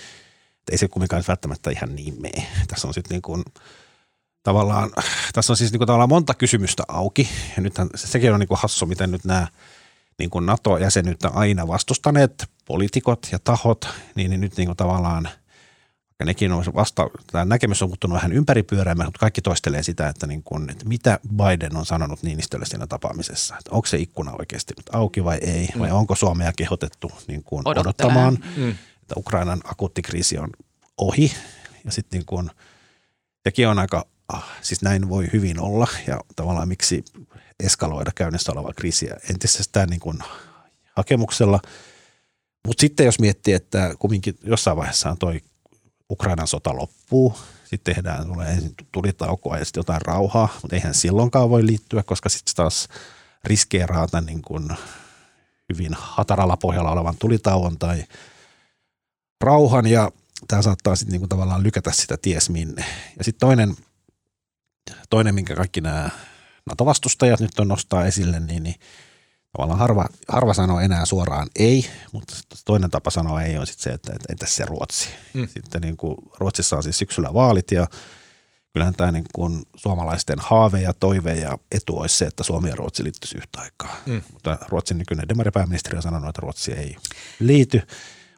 ei se kumminkaan välttämättä ihan niin mene. Tässä on sitten niin kuin – tavallaan, tässä on siis niin kuin tavallaan monta kysymystä auki. Ja nythän sekin on niin kuin hassu, miten nyt nämä niin kuin NATO-jäsenyyttä aina vastustaneet poliitikot ja tahot, niin, niin nyt niin kuin tavallaan ja nekin on vasta, tämä näkemys on muuttunut vähän ympäripyöreämään, mutta kaikki toistelee sitä, että, niin kuin, että mitä Biden on sanonut Niinistölle siinä tapaamisessa. Että onko se ikkuna oikeasti nyt auki vai ei, vai mm. onko Suomea kehotettu niin kuin odottamaan. Mm että Ukrainan akuutti kriisi on ohi ja sitten niin kuin, sekin on aika, ah, siis näin voi hyvin olla ja tavallaan miksi eskaloida käynnissä olevaa kriisiä entisestään niin kuin hakemuksella. Mutta sitten jos miettii, että kumminkin jossain vaiheessa toi Ukrainan sota loppuu, sitten tehdään, tulee ensin tulitaukoa ja sitten jotain rauhaa, mutta eihän silloinkaan voi liittyä, koska sitten taas riskeeraa tämän niin kuin hyvin hataralla pohjalla olevan tulitauon tai rauhan ja tämä saattaa sitten niin kuin tavallaan lykätä sitä ties minne. Ja sitten toinen, toinen, minkä kaikki nämä NATO-vastustajat nyt on nostaa esille, niin, niin tavallaan harva, harva sanoo enää suoraan ei, mutta toinen tapa sanoa ei on sitten se, että, että entäs se Ruotsi. Mm. Sitten niin kuin Ruotsissa on siis syksyllä vaalit ja kyllähän tämä niin kuin suomalaisten haave ja toive ja etu olisi se, että Suomi ja Ruotsi liittyisi yhtä aikaa. Mm. Mutta Ruotsin nykyinen demaripääministeri on sanonut, että Ruotsi ei liity.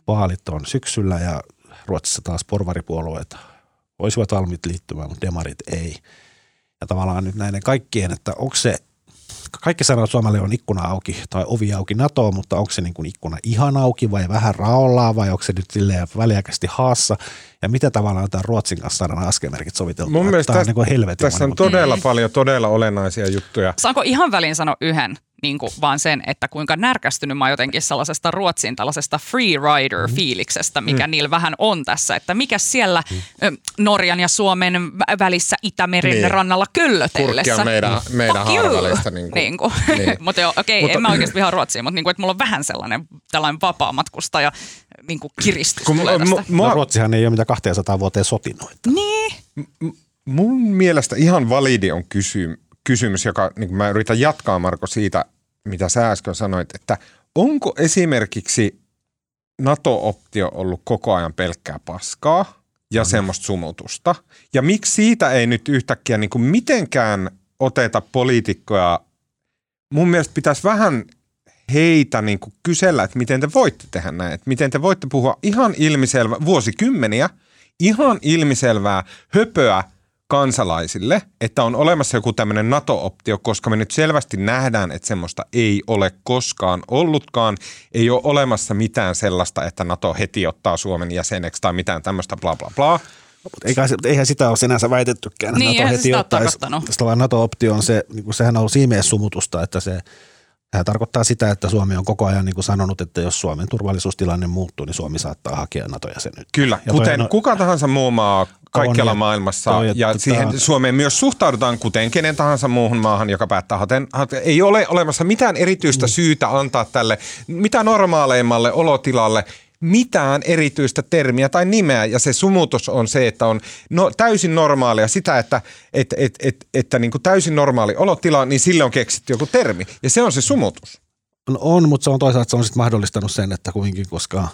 Vaalit on syksyllä ja Ruotsissa taas porvaripuolueet olisivat valmiit liittymään, mutta demarit ei. Ja tavallaan nyt näiden kaikkien, että onko se kaikki sanoo, että Suomelle on ikkuna auki tai ovi auki NATOon, mutta onko se niin kuin ikkuna ihan auki vai vähän raollaan vai onko se nyt silleen väliaikaisesti haassa ja mitä tavallaan tämä Ruotsin kanssa saadaan askelmerkit soviteltua. Mun mielestä tässä, on, niin tässä on todella paljon todella olennaisia juttuja. Saanko ihan väliin sanoa yhden? Niin kuin vaan sen, että kuinka närkästynyt mä jotenkin sellaisesta Ruotsin tällaisesta free rider-fiiliksestä, mikä mm. niillä vähän on tässä, että mikä siellä mm. Norjan ja Suomen välissä Itämeren niin. rannalla köllötellessä. Kurkkia meidän, meidän harvalista. Niin kuin. Niin kuin. Niin. mutta okei, okay, en mä oikeasti vihaa Ruotsia, mutta niin kuin, että mulla on vähän sellainen tällainen vapaamatkustaja niin kuin kiristys Kun, tulee tästä. M- no, Ruotsihan ei ole mitä 200 vuoteen sotinut. Niin. M- mun mielestä ihan validi on kysymys kysymys, joka niin mä yritän jatkaa Marko siitä, mitä sä äsken sanoit, että onko esimerkiksi NATO-optio ollut koko ajan pelkkää paskaa ja mm. semmoista sumutusta? Ja miksi siitä ei nyt yhtäkkiä niin kuin mitenkään oteta poliitikkoja? Mun mielestä pitäisi vähän heitä niin kuin kysellä, että miten te voitte tehdä näin, että miten te voitte puhua ihan ilmiselvä, vuosikymmeniä, ihan ilmiselvää höpöä kansalaisille, että on olemassa joku tämmöinen NATO-optio, koska me nyt selvästi nähdään, että semmoista ei ole koskaan ollutkaan. Ei ole olemassa mitään sellaista, että NATO heti ottaa Suomen jäseneksi tai mitään tämmöistä bla bla bla. Eikä, eihän sitä ole sinänsä väitettykään. Niin, NATO heti ottaisi. NATO-optio on se, niin sehän on ollut siinä sumutusta, että se Tämä tarkoittaa sitä, että Suomi on koko ajan niin kuin sanonut, että jos Suomen turvallisuustilanne muuttuu, niin Suomi saattaa hakea NATO-jäsenyyttä. Kyllä, ja kuten on, kuka tahansa muu maa kaikkialla on, maailmassa. Toi, ja siihen tämä... Suomeen myös suhtaudutaan kuten kenen tahansa muuhun maahan, joka päättää haten. Ei ole olemassa mitään erityistä mm. syytä antaa tälle mitä normaaleimmalle olotilalle mitään erityistä termiä tai nimeä ja se sumutus on se, että on no, täysin normaalia sitä, että et, et, et, että niin kuin täysin normaali olotila, niin sille on keksitty joku termi ja se on se sumutus. On, on mutta se on toisaalta se on sit mahdollistanut sen, että kuitenkin koska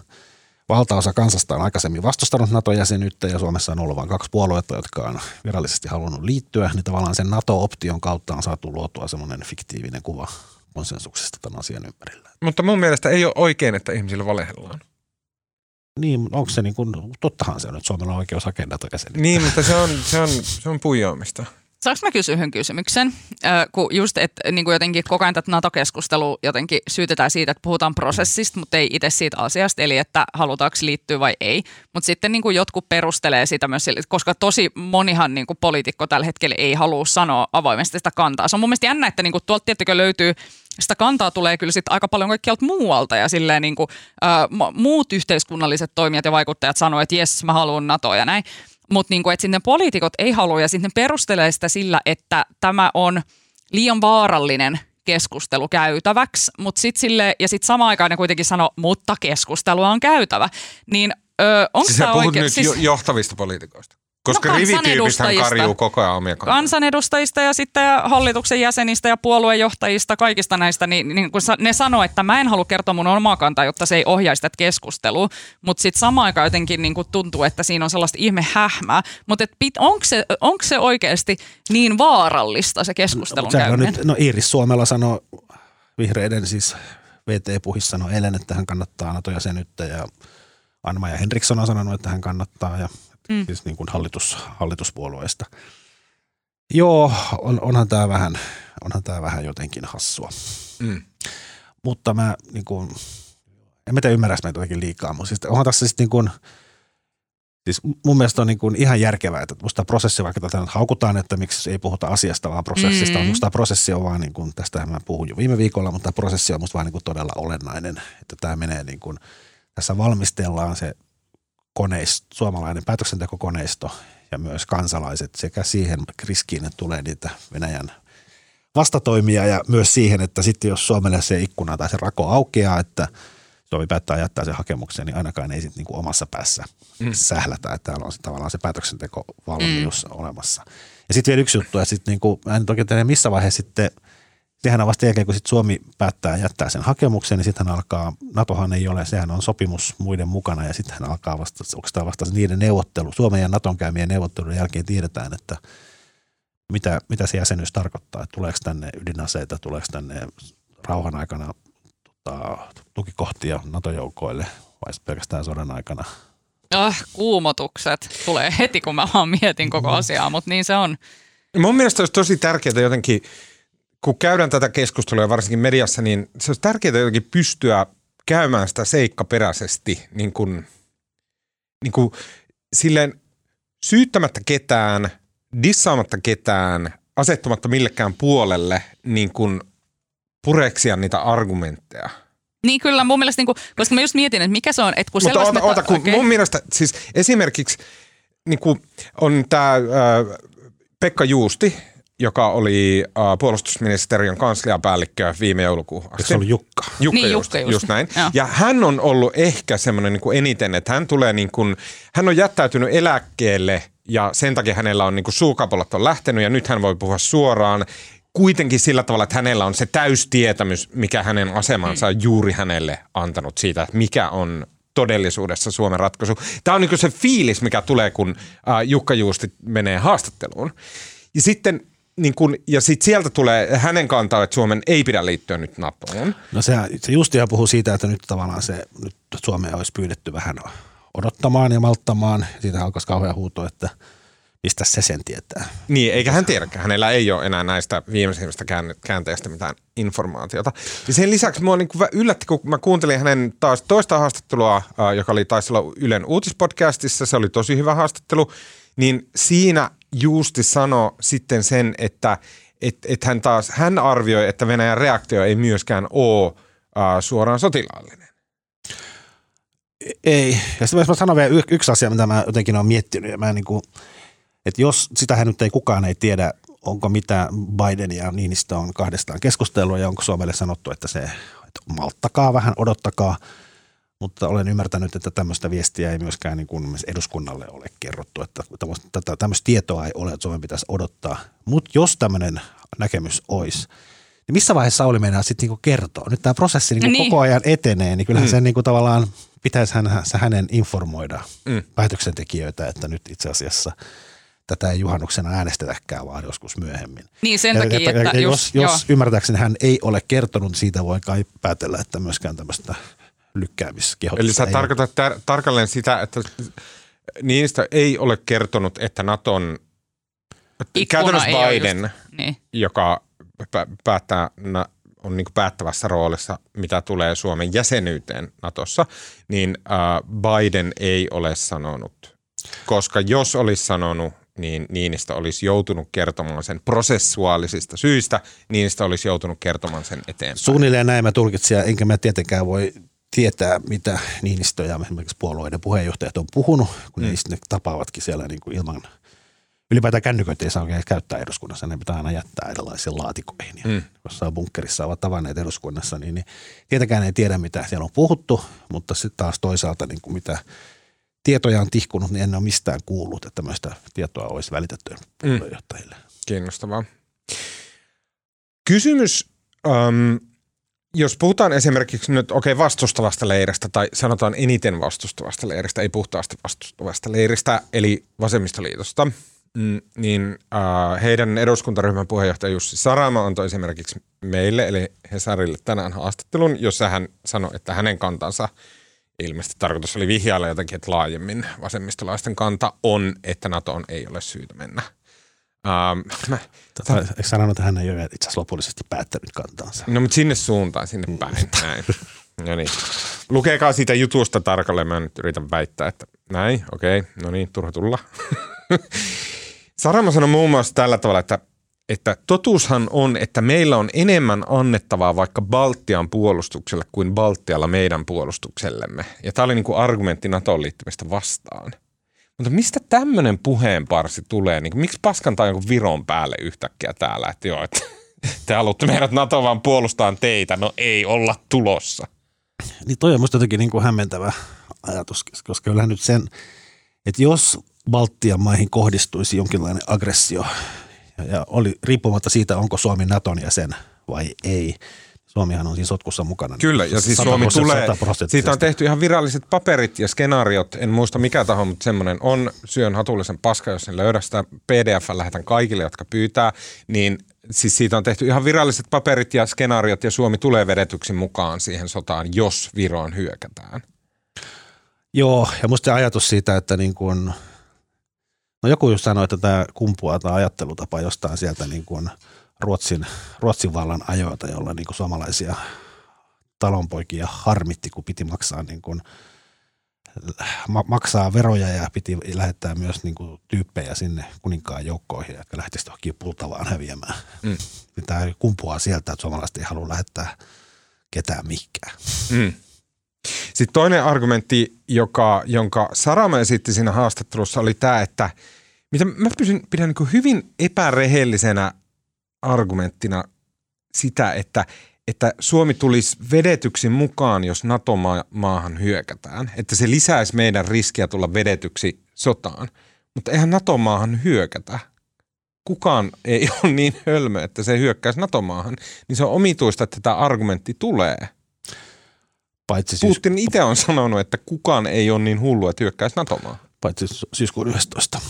valtaosa kansasta on aikaisemmin vastustanut NATO-jäsenyyttä ja Suomessa on ollut vain kaksi puoluetta, jotka on virallisesti halunnut liittyä, niin tavallaan sen NATO-option kautta on saatu luotua semmoinen fiktiivinen kuva konsensuksesta tämän asian ympärillä. Mutta mun mielestä ei ole oikein, että ihmisille valehdellaan. Niin, onko se niin kuin, tottahan se on, että Suomella on oikeus hakea NATO-jäsenyyttä. Niin, mutta se on, se on, se on puijoamista. Saanko mä kysyä yhden kysymyksen? Äh, kun just, että niin kuin jotenkin koko ajan tätä NATO-keskustelua jotenkin syytetään siitä, että puhutaan prosessista, mutta ei itse siitä asiasta, eli että halutaanko liittyä vai ei. Mutta sitten niin kuin jotkut perustelee sitä myös, koska tosi monihan niin kuin poliitikko tällä hetkellä ei halua sanoa avoimesti sitä kantaa. Se on mun mielestä jännä, että niin kuin tuolta tiettäkö löytyy sitä kantaa tulee kyllä sitten aika paljon kaikkialta muualta ja silleen niin kuin, ä, muut yhteiskunnalliset toimijat ja vaikuttajat sanoo, että jes, mä haluan NATOa ja näin. Mutta niin että sitten poliitikot ei halua ja sitten perustelee sitä sillä, että tämä on liian vaarallinen keskustelu käytäväksi, mutta sitten sille, ja sitten samaan aikaan ne kuitenkin sanoo, mutta keskustelua on käytävä. Niin onko siis tämä oikein? nyt siis... johtavista poliitikoista? Koska no, rivityypithän karjuu koko ajan omia kantaa. Kansanedustajista ja sitten hallituksen jäsenistä ja puoluejohtajista, kaikista näistä, niin, niin kun ne sanoo, että mä en halua kertoa mun omaa kantaa, jotta se ei ohjaisi tätä keskustelua, mutta sitten samaan aikaan jotenkin niin tuntuu, että siinä on sellaista ihme hähmää, mutta onko se, onko se oikeasti niin vaarallista se keskustelun no, käyminen? Nyt, no Iiris Suomella sanoi vihreiden siis VT-puhissa sanoi eilen, että hän kannattaa NATO-jäsenyyttä ja Anma ja Henriksson on sanonut, että hän kannattaa ja mm. siis niin kuin hallitus, hallituspuolueesta. Joo, on, onhan tämä vähän, onhan tämä vähän jotenkin hassua. Mm. Mutta mä niin kuin, en mä tiedä ymmärräs meitä jotenkin liikaa, mutta siis onhan tässä sitten niin kuin, Siis mun mielestä on niin kuin ihan järkevää, että musta prosessi, vaikka tätä nyt haukutaan, että miksi ei puhuta asiasta, vaan prosessista. Mm. Musta prosessi on vaan, niin kuin, tästä mä puhun jo viime viikolla, mutta tämä prosessi on musta vaan niin kuin todella olennainen. Että tämä menee niin kuin, tässä valmistellaan se koneisto, suomalainen päätöksentekokoneisto ja myös kansalaiset sekä siihen riskiin, että tulee niitä Venäjän vastatoimia ja myös siihen, että sitten jos Suomelle se ikkuna tai se rako aukeaa, että – Suomi päättää jättää sen hakemuksen, niin ainakaan ei sitten niinku omassa päässä mm. sählätä, että täällä on sit tavallaan se päätöksentekovalmius mm. olemassa. Ja sitten vielä yksi juttu, että sitten niinku, mä en toki tiedä missä vaiheessa sitten, sehän on vasta jälkeen, kun sit Suomi päättää jättää sen hakemuksen, niin sitten alkaa, NATOhan ei ole, sehän on sopimus muiden mukana ja sitten hän alkaa vasta, onko tämä vasta niiden neuvottelu, Suomen ja NATOn käymien neuvottelujen jälkeen tiedetään, että mitä, mitä se jäsenyys tarkoittaa, että tuleeko tänne ydinaseita, tuleeko tänne rauhan aikana tota, tukikohtia NATO-joukoille vai pelkästään sodan aikana? Ah, kuumotukset tulee heti, kun mä vaan mietin koko asiaa, mutta niin se on. Mun mielestä olisi tosi tärkeää jotenkin, kun käydään tätä keskustelua varsinkin mediassa, niin se olisi tärkeää jotenkin pystyä käymään sitä seikkaperäisesti, niin kuin, niin kuin silleen syyttämättä ketään, dissaamatta ketään, asettumatta millekään puolelle, niin kuin pureksia niitä argumentteja. Niin kyllä, mun mielestä, niin kuin, koska mä just mietin, että mikä se on, että kun Mutta oota, oota, kun okay. mun mielestä siis esimerkiksi niin kuin on tämä äh, Pekka Juusti, joka oli äh, puolustusministeriön kansliapäällikkö viime joulukuun asti. Se oli Jukka. Jukka, niin, just, Jukka just, just näin. Joo. Ja hän on ollut ehkä semmoinen niin kuin eniten, että hän tulee niin kuin, hän on jättäytynyt eläkkeelle ja sen takia hänellä on niin kuin suukapolat on lähtenyt ja nyt hän voi puhua suoraan kuitenkin sillä tavalla, että hänellä on se täystietämys, mikä hänen asemansa on juuri hänelle antanut siitä, että mikä on todellisuudessa Suomen ratkaisu. Tämä on niin se fiilis, mikä tulee, kun Jukka Juusti menee haastatteluun. Ja sitten niin kun, ja sitten sieltä tulee hänen kantaa, että Suomen ei pidä liittyä nyt NATOon. No se, se Justihan puhuu siitä, että nyt tavallaan se, nyt Suomea olisi pyydetty vähän odottamaan ja malttamaan. Siitä alkaisi kauhean huuto, että – mistä se sen tietää. Niin, eikä hän tiedäkään. Hänellä ei ole enää näistä viimeisimmistä käänteistä mitään informaatiota. Ja sen lisäksi mua niin yllätti, kun mä kuuntelin hänen taas toista haastattelua, joka oli taisi olla Ylen uutispodcastissa. Se oli tosi hyvä haastattelu. Niin siinä Juusti sanoi sitten sen, että et, et hän taas, hän arvioi, että Venäjän reaktio ei myöskään ole suoraan sotilaallinen. Ei. Ja sitten mä sanon vielä yksi asia, mitä mä jotenkin olen miettinyt. Ja mä niin kuin – että jos sitähän nyt ei kukaan ei tiedä, onko mitä Biden ja Niinistö on kahdestaan keskustelua ja onko Suomelle sanottu, että se että malttakaa vähän, odottakaa. Mutta olen ymmärtänyt, että tämmöistä viestiä ei myöskään niin kuin eduskunnalle ole kerrottu, että tätä, tämmöistä tietoa ei ole, että Suomen pitäisi odottaa. Mutta jos tämmöinen näkemys olisi, niin missä vaiheessa Sauli meinaa sitten niinku kertoa? Nyt tämä prosessi niinku niin. koko ajan etenee, niin kyllähän mm. sen niinku tavallaan pitäisi hän, hänen informoida mm. päätöksentekijöitä, että nyt itse asiassa – tätä ei juhannuksena äänestetäkään, vaan joskus myöhemmin. Niin sen takia, ja, että, että just, jos, jos ymmärtääkseni hän ei ole kertonut, siitä voi kai päätellä, että myöskään tämmöistä lykkäämiskehotusta Eli sä tarkoitat tar- tarkalleen sitä, että niistä ei ole kertonut, että Naton käytännössä Biden, just, niin. joka päättää, on niin päättävässä roolissa, mitä tulee Suomen jäsenyyteen Natossa, niin Biden ei ole sanonut, koska jos olisi sanonut, niin Niinistä olisi joutunut kertomaan sen prosessuaalisista syistä, Niinistä olisi joutunut kertomaan sen eteenpäin. Suunnilleen näin mä tulkitsin, enkä mä tietenkään voi tietää, mitä Niinistö ja esimerkiksi puolueiden puheenjohtajat on puhunut, kun mm. ne tapaavatkin siellä niin kuin ilman ylipäätään kännyköitä ei saa oikein käyttää eduskunnassa, ne pitää aina jättää erilaisiin laatikoihin. Ja mm. Jossain bunkkerissa ovat tavanneet eduskunnassa, niin, niin tietenkään ei tiedä, mitä siellä on puhuttu, mutta sitten taas toisaalta niin kuin mitä tietoja on tihkunut, niin en ole mistään kuullut, että tämmöistä tietoa olisi välitetty mm. puheenjohtajille. Kiinnostavaa. Kysymys, um, jos puhutaan esimerkiksi nyt okei okay, vastustavasta leiristä tai sanotaan eniten vastustavasta leiristä, ei puhtaasti vastustavasta leiristä, eli vasemmistoliitosta, mm, niin uh, heidän eduskuntaryhmän puheenjohtaja Jussi Sarama antoi esimerkiksi meille, eli Hesarille tänään haastattelun, jossa hän sanoi, että hänen kantansa – ilmeisesti tarkoitus oli vihjailla jotenkin, että laajemmin vasemmistolaisten kanta on, että NATOon ei ole syytä mennä. Um, mä, tota, eikö sanonut, että hän ei ole itse asiassa lopullisesti päättänyt kantaansa? No mutta sinne suuntaan, sinne päin. Näin. No niin. lukekaa siitä jutusta tarkalleen. Mä nyt yritän väittää, että näin, okei, okay, no niin, turha tulla. [LAUGHS] Saramo sanoi muun muassa tällä tavalla, että, että totuushan on, että meillä on enemmän annettavaa vaikka Baltian puolustukselle kuin Baltialla meidän puolustuksellemme. Ja tämä oli niin kuin argumentti NATOon liittymistä vastaan. Mutta mistä tämmöinen puheenparsi tulee? Niin miksi paskantaa jonkun Viron päälle yhtäkkiä täällä, että joo, että [LAUGHS] te haluatte meidät NATO vaan puolustaa teitä. No ei olla tulossa. Niin toi on musta jotenkin niin kuin hämmentävä ajatus, koska kyllähän nyt sen, että jos Baltian maihin kohdistuisi jonkinlainen aggressio ja oli riippumatta siitä, onko Suomi Naton jäsen vai ei, Suomihan on siis sotkussa mukana. Kyllä, ja siis Suomi tulee, siitä on tehty ihan viralliset paperit ja skenaariot, en muista mikä taho, mutta semmoinen on, syön hatullisen paska, jos en löydä sitä pdf lähetän kaikille, jotka pyytää, niin siis siitä on tehty ihan viralliset paperit ja skenaariot ja Suomi tulee vedetyksi mukaan siihen sotaan, jos Viroon hyökätään. Joo, ja musta ajatus siitä, että niin kuin, no joku just sanoi, että tämä kumpuaa tämä ajattelutapa jostain sieltä niin kuin Ruotsin, Ruotsin vallan ajoilta, jolla niin kuin suomalaisia talonpoikia harmitti, kun piti maksaa niin kuin, maksaa veroja ja piti lähettää myös niin kuin, tyyppejä sinne kuninkaan joukkoihin, jotka lähtisivät johonkin pultavaan häviämään. Mm. Tämä kumpuaa sieltä, että suomalaiset ei halua lähettää ketään mikään. Mm. Sitten toinen argumentti, joka, jonka Sarama esitti siinä haastattelussa, oli tämä, että mitä mä pysyn, pidän niin hyvin epärehellisenä argumenttina sitä, että, että Suomi tulisi vedetyksi mukaan, jos NATO-maahan hyökätään. Että se lisäisi meidän riskiä tulla vedetyksi sotaan. Mutta eihän NATO-maahan hyökätä. Kukaan ei [LAUGHS] ole niin hölmö, että se hyökkäisi NATO-maahan. Niin se on omituista, että tämä argumentti tulee – Paitsi syys... Putin itse on sanonut, että kukaan ei ole niin hullu, että hyökkäisi NATO-maa. Paitsi syyskuun 11.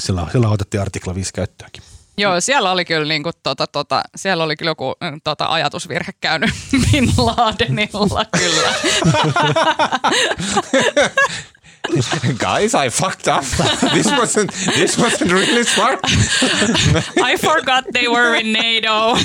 Sillä, sillä otettiin artikla 5 käyttöönkin. Joo, siellä oli kyllä, niin kuin, tota, tota, siellä oli kyllä joku tota, ajatusvirhe käynyt [LAUGHS] Bin Ladenilla kyllä. [LAUGHS] [LAUGHS] Guys, I fucked up. [LAUGHS] This wasn't, this wasn't really smart. [LAUGHS] I forgot they were in NATO.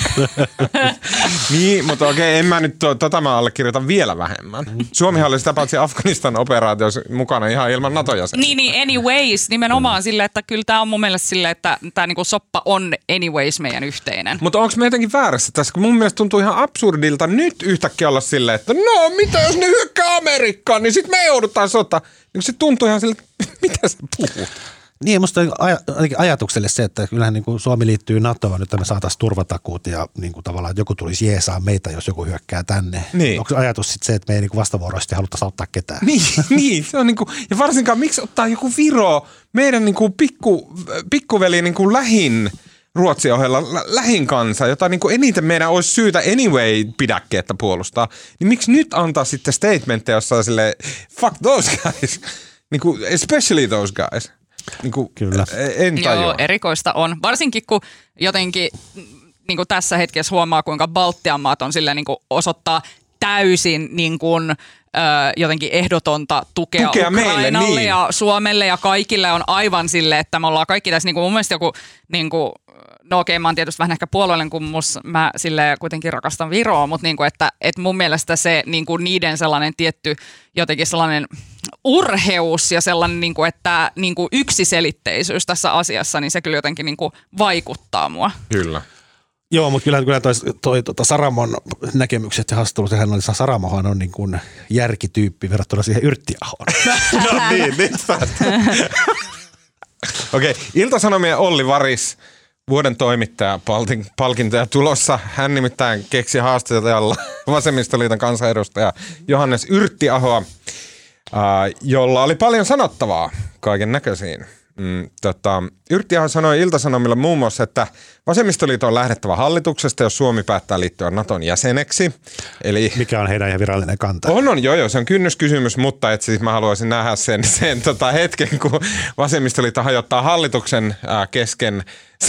niin, mutta okei, en mä nyt to, tota mä allekirjoitan vielä vähemmän. Suomi oli sitä paitsi Afganistan operaatiossa mukana ihan ilman nato jäseniä. Niin, niin, anyways, nimenomaan sille, että kyllä tämä on mun mielestä sille, että tämä niinku soppa on anyways meidän yhteinen. Mutta onko me jotenkin väärässä tässä, kun mun mielestä tuntuu ihan absurdilta nyt yhtäkkiä olla silleen, että no mitä jos ne hyökkää Amerikkaan, niin sitten me joudutaan sota. Niin se tuntuu ihan siltä, [LAUGHS] mitä sä puhut? Niin, musta aj- ajatukselle se, että kyllähän niin kuin Suomi liittyy NATOon, nyt me saataisiin turvatakuut ja niin kuin tavallaan, että joku tulisi jeesaa meitä, jos joku hyökkää tänne. Niin. Onko ajatus sitten se, että me ei niin kuin vastavuoroisesti haluttaisi auttaa ketään? Niin, [LAUGHS] niin se on niin kuin, ja varsinkaan miksi ottaa joku Viro, meidän niin kuin pikku, pikkuveli niin kuin lähin Ruotsin ohella lähin kansa, jota niin kuin eniten meidän olisi syytä anyway pidäkkeettä puolustaa, niin miksi nyt antaa sitten statementteja, jossa on silleen, fuck those guys, [LAUGHS] niin kuin, especially those guys. Niin kuin, Kyllä. E, en tajua. Joo, erikoista on. Varsinkin kun jotenkin niin kuin tässä hetkessä huomaa, kuinka Baltian maat on silleen niin kuin osoittaa täysin niin kuin, ö, jotenkin ehdotonta tukea, tukea Ukrainalle meille, niin. ja Suomelle ja kaikille on aivan sille, että me ollaan kaikki tässä niin kuin mun mielestä joku niin kuin, no okei, mä oon tietysti vähän ehkä puolueellinen, kun mus, mä sille kuitenkin rakastan Viroa, mutta niinku, että, että mun mielestä se niinku niiden sellainen tietty jotenkin sellainen urheus ja sellainen, niinku, että niinku yksiselitteisyys tässä asiassa, niin se kyllä jotenkin niinku vaikuttaa mua. Kyllä. Joo, mutta kyllä, kyllä toi, toi tota Saramon näkemykset ja haastattelut, sehän oli, Saramohan on niin kuin järkityyppi verrattuna siihen Yrttiahoon. [LAUGHS] no niin, niin [LAUGHS] Okei, okay, Ilta-Sanomien Olli Varis – vuoden toimittaja palkintoja tulossa. Hän nimittäin keksi haastatella [LAUGHS] Vasemmistoliiton kansanedustaja Johannes Yrttiahoa, jolla oli paljon sanottavaa kaiken näköisiin. Mm, tota, Yrttiaho sanoi Iltasanomilla muun muassa, että vasemmistoliitto on lähdettävä hallituksesta, jos Suomi päättää liittyä Naton jäseneksi. Eli, Mikä on heidän ihan virallinen kanta? On, on, joo, joo, se on kynnyskysymys, mutta et siis mä haluaisin nähdä sen, sen tota hetken, kun vasemmistoliitto hajottaa hallituksen ää, kesken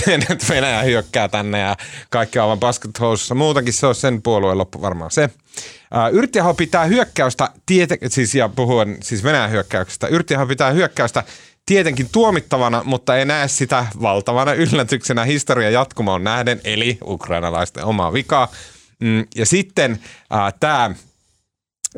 sen, että Venäjä hyökkää tänne ja kaikki aivan paskat housussa. Muutenkin se on sen puolueen loppu varmaan se. Yrttiaho pitää hyökkäystä, tiete, siis ja puhuen siis Venäjän hyökkäyksestä, Yrttiaho pitää hyökkäystä tietenkin tuomittavana, mutta ei näe sitä valtavana yllätyksenä historian jatkumoon nähden, eli ukrainalaisten omaa vikaa. Mm, ja sitten tämä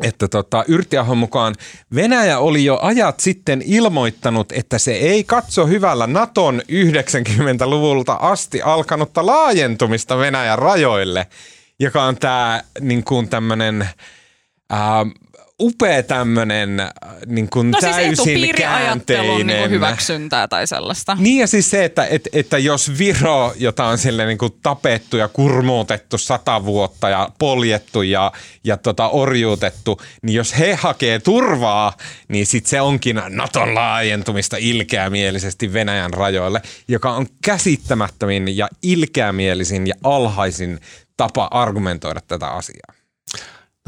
että tota, Yrtiahon mukaan Venäjä oli jo ajat sitten ilmoittanut, että se ei katso hyvällä Naton 90-luvulta asti alkanutta laajentumista Venäjän rajoille, joka on tämä niin kuin tämmöinen upea tämmöinen äh, niin kuin no täysin siis käänteinen. Niin hyväksyntää tai sellaista. Niin ja siis se, että, että, että jos Viro, jota on sille niin kuin tapettu ja kurmuutettu sata vuotta ja poljettu ja, ja tota orjuutettu, niin jos he hakee turvaa, niin sitten se onkin Naton laajentumista ilkeämielisesti Venäjän rajoille, joka on käsittämättömin ja ilkeämielisin ja alhaisin tapa argumentoida tätä asiaa.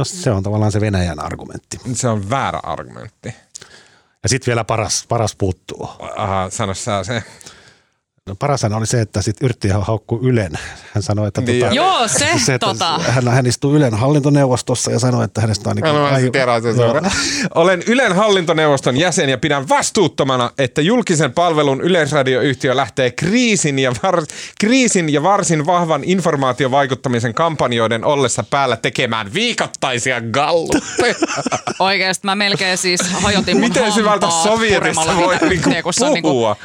No se on tavallaan se Venäjän argumentti. Se on väärä argumentti. Ja sitten vielä paras, paras puuttuu. Aha, sano sä se. No parashan oli se, että sitten Yrtti haukkui Ylen. Hän sanoi, että niin tota, Joo, se, [LAUGHS] se että tota. hän, hän istuu Ylen hallintoneuvostossa ja sanoi, että hänestä on niin kuin, ai, tiedän, Olen Ylen hallintoneuvoston jäsen ja pidän vastuuttomana, että julkisen palvelun yleisradioyhtiö lähtee kriisin ja, var, kriisin ja varsin vahvan informaatiovaikuttamisen kampanjoiden ollessa päällä tekemään viikoittaisia galluppeja. [LAUGHS] Oikeasti mä melkein siis hajotin mun Miten syvältä Sovietista voi niinku puhua?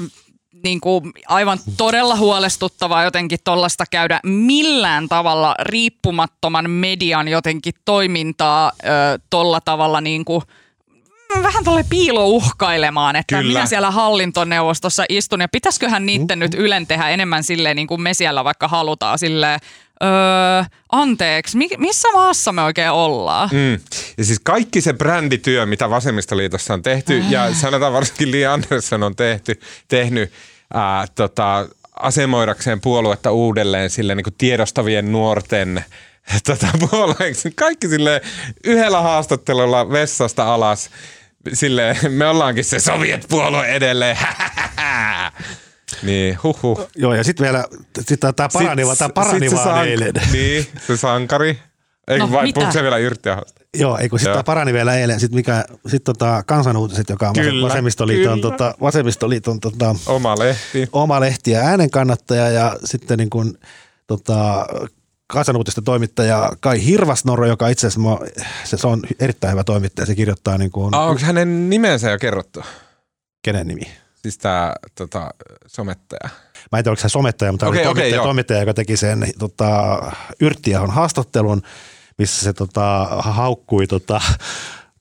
Niinku niin kuin aivan todella huolestuttavaa jotenkin tuollaista käydä millään tavalla riippumattoman median jotenkin toimintaa tuolla tavalla niin kuin vähän tuolle piilouhkailemaan, että Kyllä. minä siellä hallintoneuvostossa istun ja pitäisiköhän niiden mm-hmm. nyt Ylen tehdä enemmän silleen niin kuin me siellä vaikka halutaan silleen, öö, anteeksi, mi- missä maassa me oikein ollaan? Mm. Ja siis kaikki se brändityö, mitä Vasemmistoliitossa on tehty, äh. ja sanotaan varsinkin Li Andersson on tehty, tehnyt ää, tota, asemoidakseen puoluetta uudelleen sille niin kuin tiedostavien nuorten [LAUGHS] tota, puolueeksi. Kaikki sille yhdellä haastattelulla vessasta alas. Sille, me ollaankin se Soviet-puolue edelleen. [LAUGHS] Niin, huhu. Joo, ja sitten vielä sit tämä paraniva, tämä paraniva sit sank- eilen. [LAUGHS] Niin, se sankari. Eikö no, vai puhutko se vielä Yrttiahosta? Joo, eikö sitten parani vielä eilen. Sitten mikä, sit tota, kansanuutiset, joka on kyllä, vasemmistoliiton, kyllä. Tota, vasemmistoliiton tota, oma lehti. Oma lehti ja äänen kannattaja ja sitten niin kuin, tota, kansanuutisten toimittaja Kai Hirvasnoro, joka itse asiassa se, se on erittäin hyvä toimittaja. Se kirjoittaa niin kuin, ah, onko hänen nimensä jo kerrottu? Kenen nimi? Siis tämä tota, somettaja. Mä en tiedä, oliko se somettaja, mutta okay, oli toimittaja, okay, toimittaja, joka teki sen tota, Yrttiahon haastattelun, missä se tota, haukkui tota,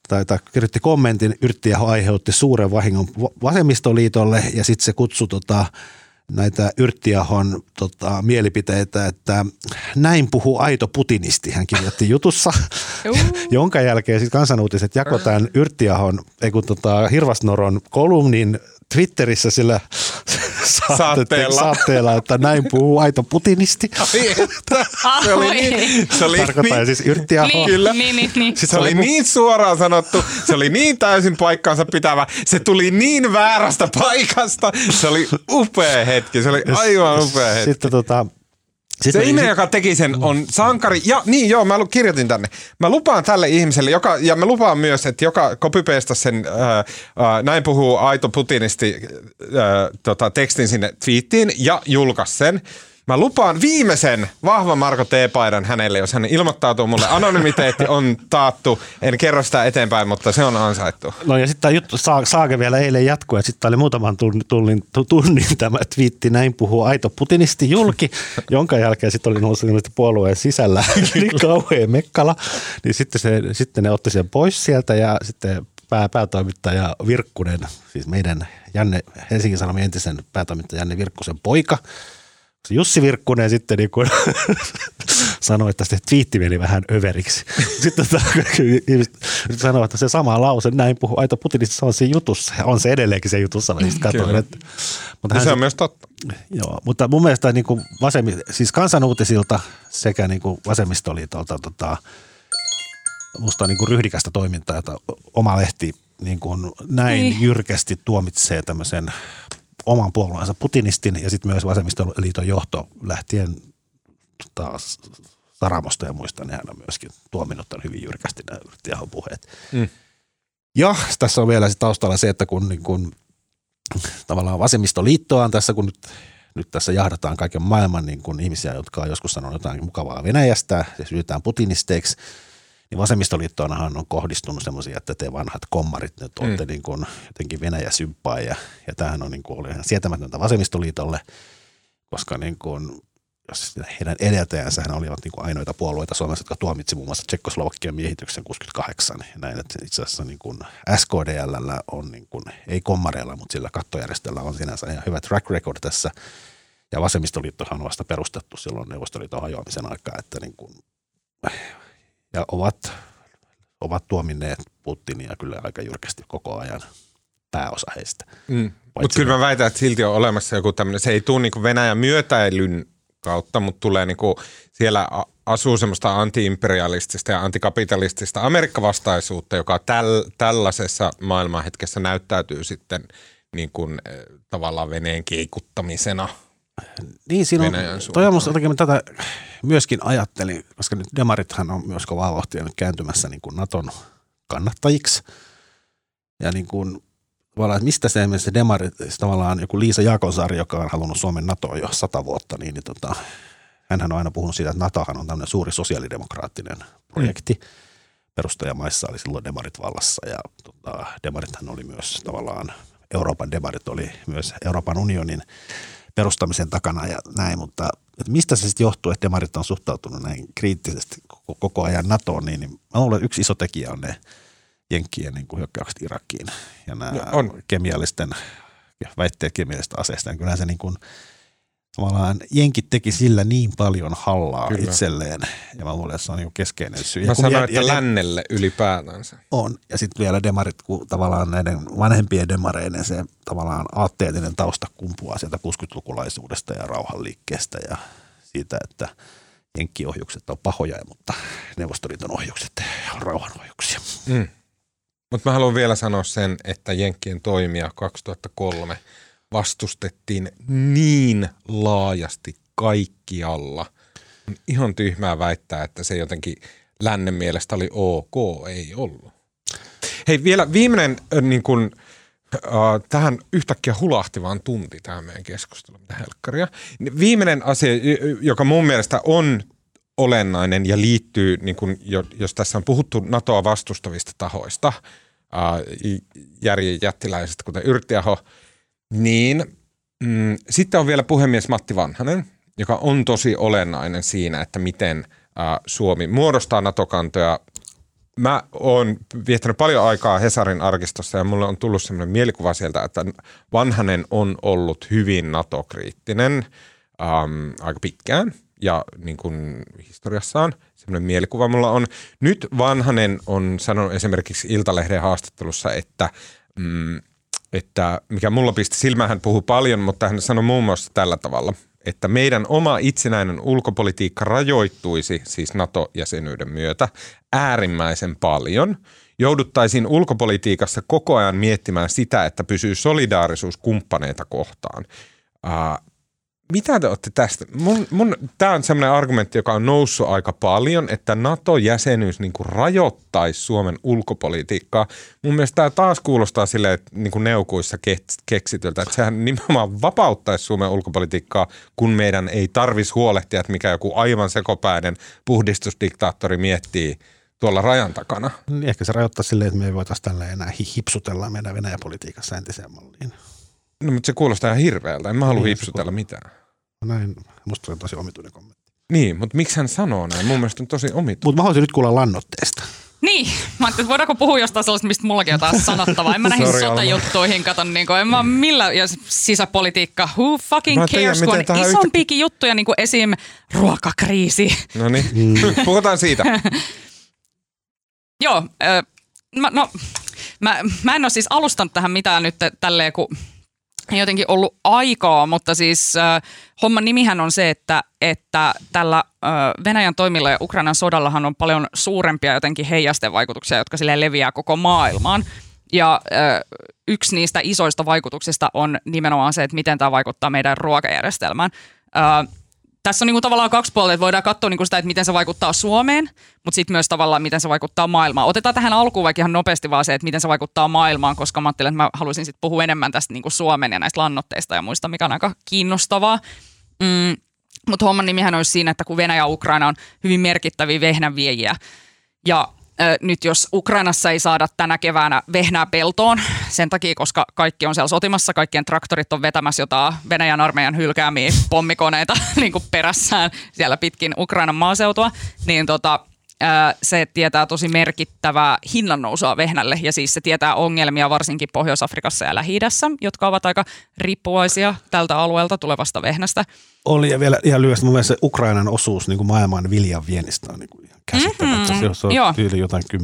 tai, tai kirjoitti kommentin, Yrttiaho aiheutti suuren vahingon vasemmistoliitolle ja sitten se kutsui tota, näitä Yrttiahon tota, mielipiteitä, että näin puhuu aito putinisti, hän kirjoitti jutussa, [LAUGHS] jonka jälkeen sitten kansanuutiset jakoi tämän Yrttiahon, ei kun tota, Hirvasnoron kolumnin Twitterissä sillä saatteella. saatteella, että näin puhuu aito putinisti. Ai että, se oli niin, se oli Tarkoittaa niin, siis yrttiaho. Niin, Kyllä. Niin, niin, niin. Siis se oli niin suoraan sanottu, se oli niin täysin paikkaansa pitävä, se tuli niin väärästä paikasta, se oli upea hetki, se oli aivan upea hetki. Sitten tota, sitten se ihminen, sit... joka teki sen, on sankari. Ja niin joo, mä kirjoitin tänne. Mä lupaan tälle ihmiselle, joka, ja mä lupaan myös, että joka copypasta sen, ää, ää, näin puhuu aito putinisti ää, tota, tekstin sinne twiittiin ja julkaisi sen. Mä lupaan viimeisen vahvan Marko T-paidan hänelle, jos hän ilmoittautuu mulle. Anonymiteetti on taattu. En kerro sitä eteenpäin, mutta se on ansaittu. No ja sitten tämä juttu saa, saake vielä eilen jatkua. Sitten oli muutaman tunnin, tunnin, tunnin tämä twiitti, näin puhuu aito putinisti julki, jonka jälkeen sitten oli noussut puolueen sisällä [LAUGHS] niin kauhean mekkala. Niin sitten, se, sitten ne otti sen pois sieltä ja sitten pää, päätoimittaja Virkkunen, siis meidän Janne, Helsingin Sanomien entisen päätoimittaja Janne Virkkusen poika – Jussi Virkkunen sitten niin kuin [LAUGHS] sanoi, että se twiitti meni vähän överiksi. [LAUGHS] Sitten tota, sanoi, että se sama lause, näin puhuu Aito Putinista, se on siinä jutussa. Ja on se edelleenkin se jutussa. Mä katsoin, että, mutta hän, se on myös totta. Joo, mutta mun mielestä niin kuin vasemmi, siis kansanuutisilta sekä niin kuin vasemmistoliitolta tota, musta on niin kuin ryhdikästä toimintaa, että oma lehti niin kuin näin niin. jyrkästi tuomitsee tämmöisen oman puolueensa Putinistin ja sitten myös vasemmistoliiton johto lähtien taas Saramosta ja muista, niin hän on myöskin tuominnut tämän hyvin jyrkästi nämä Yrttiahon puheet. Mm. Ja tässä on vielä taustalla se, että kun, niin kun tavallaan vasemmistoliittoa on tässä, kun nyt, nyt tässä jahdataan kaiken maailman niin kun ihmisiä, jotka on joskus sanonut jotain mukavaa Venäjästä ja syytetään putinisteiksi, niin vasemmistoliittoonhan on kohdistunut semmoisia, että te vanhat kommarit nyt olette mm. niin kuin jotenkin Venäjä symppaa ja, ja tämähän on niin kuin, oli ihan sietämätöntä vasemmistoliitolle, koska niin kuin, heidän edeltäjänsä hän olivat niin kuin ainoita puolueita Suomessa, jotka tuomitsi muun muassa Tsekkoslovakian miehityksen 68. Ja näin, että itse asiassa niin kuin SKDL on, niin kuin, ei kommareilla, mutta sillä kattojärjestöllä on sinänsä ihan hyvä track record tässä. Ja vasemmistoliittohan on vasta perustettu silloin Neuvostoliiton hajoamisen aikaa, että niin kuin, ja ovat, ovat tuominneet Putinia kyllä aika jyrkästi koko ajan pääosa heistä. Mm. Mutta kyllä mä väitän, että silti on olemassa joku tämmöinen, se ei tule niin Venäjän myötäilyn kautta, mutta tulee niin kuin, siellä asuu semmoista antiimperialistista ja antikapitalistista Amerikkavastaisuutta, joka täl, tällaisessa maailmanhetkessä näyttäytyy sitten niin kuin, eh, tavallaan veneen keikuttamisena. Niin, siinä on, toi on musta jotenkin tätä myöskin ajattelin, koska nyt demarithan on myös kovaa vauhtia nyt kääntymässä niin kuin Naton kannattajiksi. Ja niin kuin tavallaan, mistä se esimerkiksi demarit, tavallaan joku Liisa Jaakonsaari, joka on halunnut Suomen NATOa jo sata vuotta, niin, niin tota, hänhän on aina puhunut siitä, että NATOhan on tämmöinen suuri sosiaalidemokraattinen projekti. Mm. Perustajamaissa oli silloin demarit vallassa ja tota, demarithan oli myös tavallaan, Euroopan demarit oli myös Euroopan unionin perustamisen takana ja näin, mutta että mistä se sitten johtuu, että demarit on suhtautunut näin kriittisesti koko, koko ajan NATOon, niin, niin mä luulen, että yksi iso tekijä on ne jenkkien niin kuin hyökkäykset Irakiin ja nämä no, on. kemiallisten väitteet kemiallisista aseista. Niin kyllähän se niin kuin, tavallaan jenkit teki sillä niin paljon hallaa Kyllä. itselleen, ja mä luulen, että se on niin keskeinen syy. Mä sanoin, että ja, lännelle ylipäätänsä. On, ja sitten vielä demarit, kun tavallaan näiden vanhempien demareiden se tavallaan aatteellinen tausta kumpuaa sieltä 60-lukulaisuudesta ja rauhanliikkeestä ja siitä, että jenkkiohjukset on pahoja, mutta Neuvostoliiton ohjukset on rauhanohjuksia. Mm. Mutta mä haluan vielä sanoa sen, että Jenkkien toimia 2003 vastustettiin niin laajasti kaikkialla. On ihan tyhmää väittää, että se jotenkin lännen mielestä oli ok, ei ollut. Hei, vielä viimeinen niin kun, äh, tähän yhtäkkiä hulahti vaan tunti tähän meidän keskusteluun, mitä helkkaria. Viimeinen asia, joka mun mielestä on olennainen ja liittyy, niin kun, jos tässä on puhuttu NATOa vastustavista tahoista, järjen jättiläisistä, kuten Yrttiaho, niin mm, sitten on vielä puhemies Matti Vanhanen, joka on tosi olennainen siinä, että miten ä, Suomi muodostaa NATO-kantoja. Mä oon viettänyt paljon aikaa Hesarin arkistossa ja mulle on tullut sellainen mielikuva sieltä, että Vanhanen on ollut hyvin NATO-kriittinen äm, aika pitkään – ja niin kuin historiassaan semmoinen mielikuva mulla on. Nyt Vanhanen on sanonut esimerkiksi Iltalehden haastattelussa, että, mm, että mikä mulla pisti silmään, hän puhuu paljon, mutta hän sanoi muun muassa tällä tavalla, että meidän oma itsenäinen ulkopolitiikka rajoittuisi siis NATO-jäsenyyden myötä äärimmäisen paljon. Jouduttaisiin ulkopolitiikassa koko ajan miettimään sitä, että pysyy solidaarisuus kumppaneita kohtaan. Mitä te olette tästä? Mun, mun, Tämä on sellainen argumentti, joka on noussut aika paljon, että NATO-jäsenyys niin kuin rajoittaisi Suomen ulkopolitiikkaa. Mun mielestä tämä taas kuulostaa silleen, että niin kuin neukuissa keksityltä, että sehän nimenomaan vapauttaisi Suomen ulkopolitiikkaa, kun meidän ei tarvitsisi huolehtia, että mikä joku aivan sekopäinen puhdistusdiktaattori miettii tuolla rajan takana. Niin ehkä se rajoittaa silleen, että me ei voitaisiin tällä enää hipsutella meidän Venäjä-politiikassa entiseen malliin. No mutta se kuulostaa ihan hirveältä. En mä halua niin, hipsutella mitään. Näin, musta se on tosi omituinen kommentti. Niin, mutta miksi hän sanoo näin? Mun mielestä on tosi omituinen. Mutta mä haluaisin nyt kuulla lannoitteesta. Niin, mä ajattelin, että voidaanko puhua jostain sellaista, mistä mullakin on taas sanottavaa. En mä näihin sotajuttuihin kato, niin kuin, en mä millä, ja sisäpolitiikka, who fucking mä cares, kun on isompiakin yhtä... juttuja, niin kuin esim. ruokakriisi. No niin, mm. [LAUGHS] [LAUGHS] puhutaan siitä. [LAUGHS] Joo, äh, mä, no, mä, mä en ole siis alustanut tähän mitään nyt tälleen, kun jotenkin ollut aikaa, mutta siis äh, homman nimihän on se, että, että tällä äh, Venäjän toimilla ja Ukrainan sodallahan on paljon suurempia jotenkin heijastevaikutuksia, jotka sille leviää koko maailmaan. Ja äh, yksi niistä isoista vaikutuksista on nimenomaan se, että miten tämä vaikuttaa meidän ruokajärjestelmään. Äh, tässä on niin kuin tavallaan kaksi puolta, että voidaan katsoa niin kuin sitä, että miten se vaikuttaa Suomeen, mutta sitten myös tavallaan, miten se vaikuttaa maailmaan. Otetaan tähän alkuun vaikka ihan nopeasti vaan se, että miten se vaikuttaa maailmaan, koska mä ajattelin, että mä haluaisin sitten puhua enemmän tästä niin kuin Suomen ja näistä lannotteista ja muista, mikä on aika kiinnostavaa. Mm, mutta homman nimihän olisi siinä, että kun Venäjä ja Ukraina on hyvin merkittäviä vehnänviejiä, ja nyt jos Ukrainassa ei saada tänä keväänä vehnää peltoon sen takia, koska kaikki on siellä sotimassa, kaikkien traktorit on vetämässä jotain Venäjän armeijan hylkäämiä pommikoneita [LAUGHS] niin kuin perässään siellä pitkin Ukrainan maaseutua, niin tota, se tietää tosi merkittävää hinnannousua vehnälle ja siis se tietää ongelmia varsinkin Pohjois-Afrikassa ja lähi jotka ovat aika riippuvaisia tältä alueelta tulevasta vehnästä. Oli ja vielä ihan lyhyesti mun mielestä se Ukrainan osuus niin kuin maailman viljan viennistä on niin kuin ihan käsittämättä. Mm-hmm. Se on Joo. tyyli jotain 10-15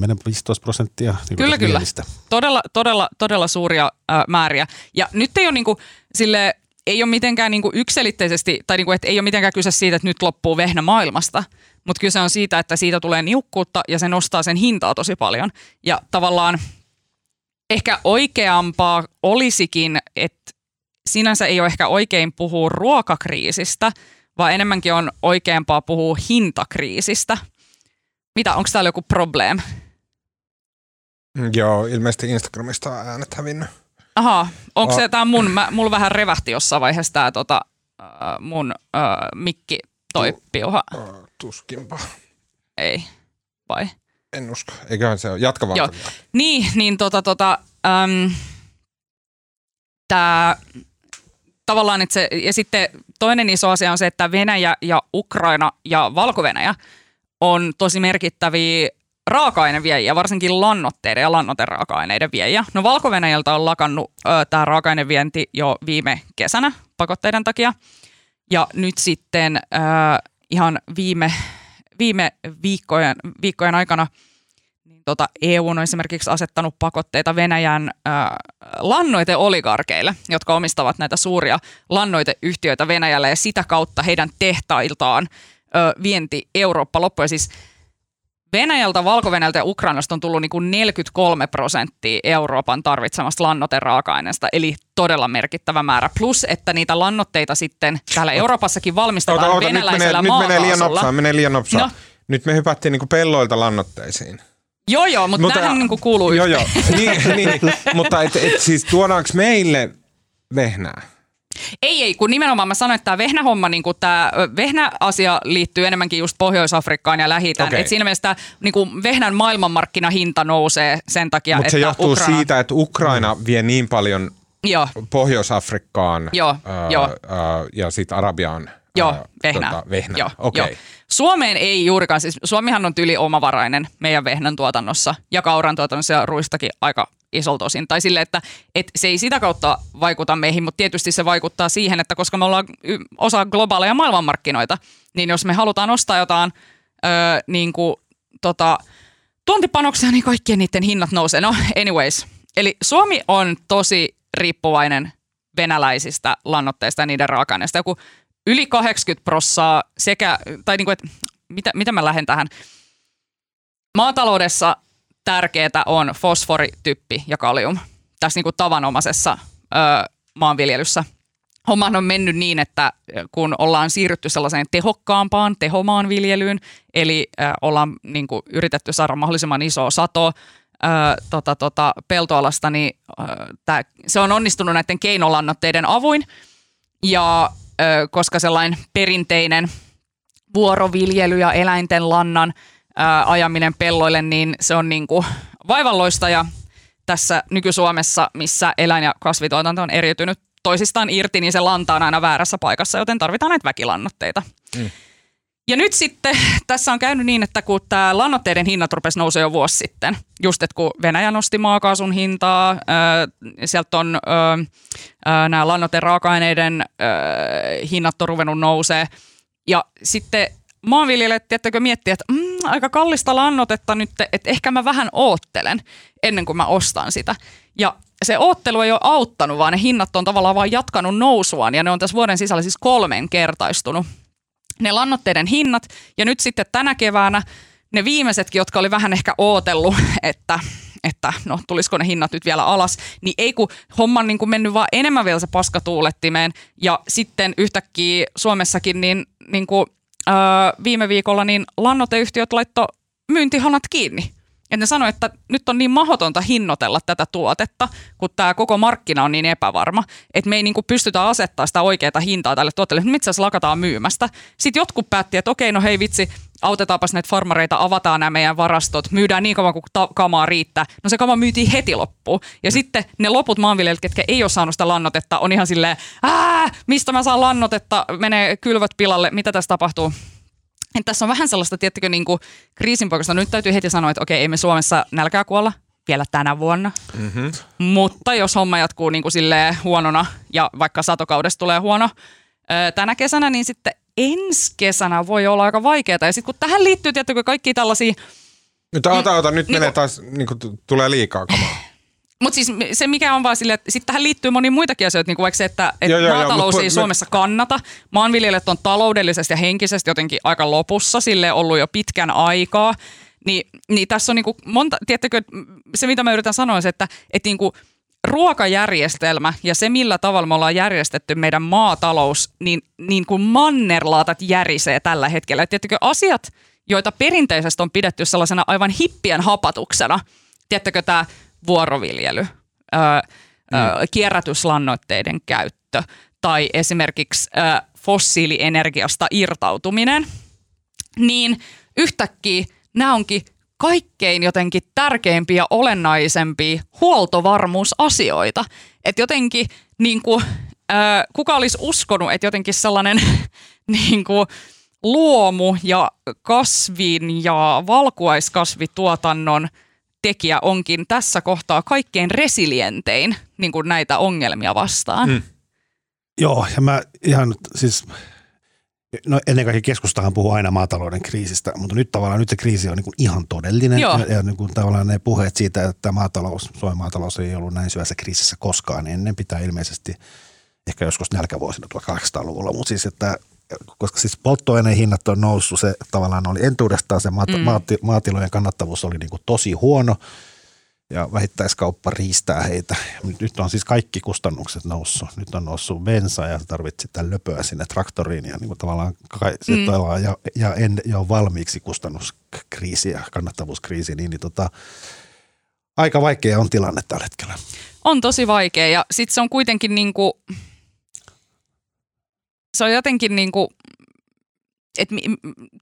prosenttia niin Kyllä, kyllä. Viennistä. Todella, todella, todella suuria äh, määriä. Ja nyt ei ole niin kuin, sille, ei ole mitenkään niin kuin ykselitteisesti, tai niin kuin, että ei ole mitenkään kyse siitä, että nyt loppuu vehnä maailmasta, mutta kyse on siitä, että siitä tulee niukkuutta ja se nostaa sen hintaa tosi paljon. Ja tavallaan ehkä oikeampaa olisikin, että sinänsä ei ole ehkä oikein puhua ruokakriisistä, vaan enemmänkin on oikeampaa puhua hintakriisistä. Mitä, onko täällä joku probleem? Joo, ilmeisesti Instagramista on äänet hävinnyt. Aha, onko oh. se tämä mun, mä, mulla vähän revähti jossain vaiheessa tämä tota, äh, mun äh, mikki toi piuha. Uh, tuskinpa. Ei, vai? En usko, eiköhän se ole. Jatka vaan. Joo. Niin, niin tota, tota, äm, tää, tavallaan, että se, ja sitten toinen iso asia on se, että Venäjä ja Ukraina ja Valko-Venäjä on tosi merkittäviä raaka-aineviejiä, varsinkin lannoitteiden ja lannoiteraaka-aineiden viejiä. No valko on lakannut tämä raaka-ainevienti jo viime kesänä pakotteiden takia. Ja nyt sitten äh, ihan viime, viime viikkojen, viikkojen aikana niin tota EU on esimerkiksi asettanut pakotteita Venäjän äh, lannoiteoligarkeille, jotka omistavat näitä suuria lannoiteyhtiöitä Venäjällä ja sitä kautta heidän tehtailtaan äh, vienti Eurooppa loppui. Siis Venäjältä, valko ja Ukrainasta on tullut niin kuin 43 prosenttia Euroopan tarvitsemasta lannoiteraaka-aineesta, eli todella merkittävä määrä. Plus, että niitä lannoitteita sitten täällä Euroopassakin valmistetaan oota, oota, venäläisellä nyt menee, nyt menee liian nopsaa, menee liian nopsaa. No. Nyt me hypättiin niin kuin pelloilta lannoitteisiin. Joo, joo, mutta, mutta tämähän niin kuuluu Joo, joo, niin, niin, mutta et, et, siis tuodaanko meille vehnää? Ei, ei, kun nimenomaan mä sanoin, että tämä vehnähomma, niin kuin tämä vehnäasia liittyy enemmänkin just Pohjois-Afrikkaan ja lähi okay. Et siinä mielessä niin kuin vehnän maailmanmarkkinahinta nousee sen takia, Mutta se johtuu Ukraina... siitä, että Ukraina vie niin paljon Joo. Pohjois-Afrikkaan Joo, ää, jo. Ää, ja sitten Arabiaan Joo, vehnä. Tota, vehnä. Joo, okay. joo. Suomeen ei juurikaan, siis Suomihan on tyli omavarainen meidän vehnän tuotannossa ja kauran tuotannossa ja ruistakin aika isolta osin. Tai sille, että, että se ei sitä kautta vaikuta meihin, mutta tietysti se vaikuttaa siihen, että koska me ollaan osa globaaleja maailmanmarkkinoita, niin jos me halutaan ostaa jotain öö, niin kuin, tota, tuontipanoksia, niin kaikkien niiden hinnat nousee. No anyways, eli Suomi on tosi riippuvainen venäläisistä lannoitteista ja niiden raaka-aineista. Joku yli 80 prossaa sekä, tai niin kuin, että mitä, mitä mä lähden tähän. Maataloudessa tärkeää on fosfori, typpi ja kalium tässä niin kuin tavanomaisessa ö, maanviljelyssä. Hommahan on mennyt niin, että kun ollaan siirrytty sellaiseen tehokkaampaan tehomaanviljelyyn, eli ö, ollaan niin kuin, yritetty saada mahdollisimman iso sato ö, tota, tota, peltoalasta, niin tää, se on onnistunut näiden keinolannoitteiden avuin. Ja ö, koska sellainen perinteinen vuoroviljely ja eläinten lannan – ää, ajaminen pelloille, niin se on niin kuin vaivalloista ja tässä nyky-Suomessa, missä eläin- ja kasvituotanto on eriytynyt toisistaan irti, niin se lanta on aina väärässä paikassa, joten tarvitaan näitä väkilannoitteita. Mm. Ja nyt sitten [LAUGHS] tässä on käynyt niin, että kun tämä lannoitteiden hinnat rupesi nousee jo vuosi sitten, just että kun Venäjä nosti maakaasun hintaa, äh, sieltä on äh, nämä lannoiteraaka-aineiden äh, hinnat on ruvennut nousee, ja sitten maanviljelijät, tiettäkö, miettiä, että mm, aika kallista lannotetta nyt, että ehkä mä vähän oottelen ennen kuin mä ostan sitä. Ja se oottelu ei ole auttanut, vaan ne hinnat on tavallaan vaan jatkanut nousuaan ja ne on tässä vuoden sisällä siis kolmen kertaistunut. Ne lannotteiden hinnat ja nyt sitten tänä keväänä ne viimeisetkin, jotka oli vähän ehkä ootellut, [LAUGHS] että että no tulisiko ne hinnat nyt vielä alas, niin ei kun homman niin kuin mennyt vaan enemmän vielä se paska tuulettimeen ja sitten yhtäkkiä Suomessakin niin, niin kuin öö, viime viikolla niin lannoiteyhtiöt laitto myyntihanat kiinni. Et ne sanoi, että nyt on niin mahdotonta hinnoitella tätä tuotetta, kun tämä koko markkina on niin epävarma, että me ei niinku pystytä asettaa sitä oikeaa hintaa tälle tuotteelle. Nyt itse asiassa lakataan myymästä. Sitten jotkut päätti, että okei, no hei vitsi, autetaanpas näitä farmareita, avataan nämä meidän varastot, myydään niin kauan kuin ta- kamaa riittää. No se kama myytiin heti loppuun. Ja mm. sitten ne loput maanviljelijät, ketkä ei ole saanut sitä lannotetta, on ihan silleen, Ää, mistä mä saan lannotetta, menee kylvät pilalle, mitä tässä tapahtuu? Et tässä on vähän sellaista, tiettikö, niin kuin kriisinpoikasta. Nyt täytyy heti sanoa, että okei, ei me Suomessa nälkää kuolla vielä tänä vuonna. Mm-hmm. Mutta jos homma jatkuu niin kuin silleen huonona ja vaikka satokaudesta tulee huono tänä kesänä, niin sitten ensi kesänä voi olla aika vaikeaa. Ja sitten kun tähän liittyy tietysti kaikki tällaisia... Nyt ota, ota, nyt niin menee taas, niin kuin tulee liikaa kamaa. [LAUGHS] Mutta siis se mikä on vaan silleen, että sitten tähän liittyy moni muitakin asioita, niin kuin vaikka se, että, että joo, maatalous joo, ei me... Suomessa kannata. Maanviljelijät on taloudellisesti ja henkisesti jotenkin aika lopussa, sille ollut jo pitkän aikaa. Niin, niin tässä on niin kuin monta, tiedättekö, se mitä mä yritän sanoa on se, että, että niin kuin ruokajärjestelmä ja se, millä tavalla me ollaan järjestetty meidän maatalous, niin, niin kuin mannerlaatat järisee tällä hetkellä. Tiedättekö, asiat, joita perinteisesti on pidetty sellaisena aivan hippien hapatuksena, tiedättekö tämä vuoroviljely, öö, mm. kierrätyslannoitteiden käyttö tai esimerkiksi öö, fossiilienergiasta irtautuminen, niin yhtäkkiä nämä onkin kaikkein jotenkin tärkeimpiä ja olennaisempia huoltovarmuusasioita. Että jotenkin niin kuin, äh, kuka olisi uskonut, että jotenkin sellainen [LAUGHS] niin kuin, luomu ja kasvin ja valkuaiskasvituotannon tekijä onkin tässä kohtaa kaikkein resilientein niin kuin näitä ongelmia vastaan. Mm. Joo, ja mä ihan siis No ennen kaikkea keskustahan puhuu aina maatalouden kriisistä, mutta nyt tavallaan nyt se kriisi on niin kuin ihan todellinen. Joo. Ja, ja niin kuin tavallaan ne puheet siitä, että maatalous, Suomen maatalous ei ollut näin syvässä kriisissä koskaan ennen, pitää ilmeisesti ehkä joskus nälkävuosina 1800-luvulla, mutta siis että koska siis polttoaineen hinnat on noussut, se tavallaan oli entuudestaan se maat, mm. maati, maatilojen kannattavuus oli niin kuin tosi huono – ja vähittäiskauppa riistää heitä. Nyt on siis kaikki kustannukset noussut. Nyt on noussut bensa ja tarvitset sitä löpöä sinne traktoriin ja niin kuin tavallaan mm. ja, ja, en, ja on valmiiksi kustannuskriisi ja kannattavuuskriisi, niin, niin tota, aika vaikea on tilanne tällä hetkellä. On tosi vaikea ja sitten se on kuitenkin niin kuin, se on jotenkin niin kuin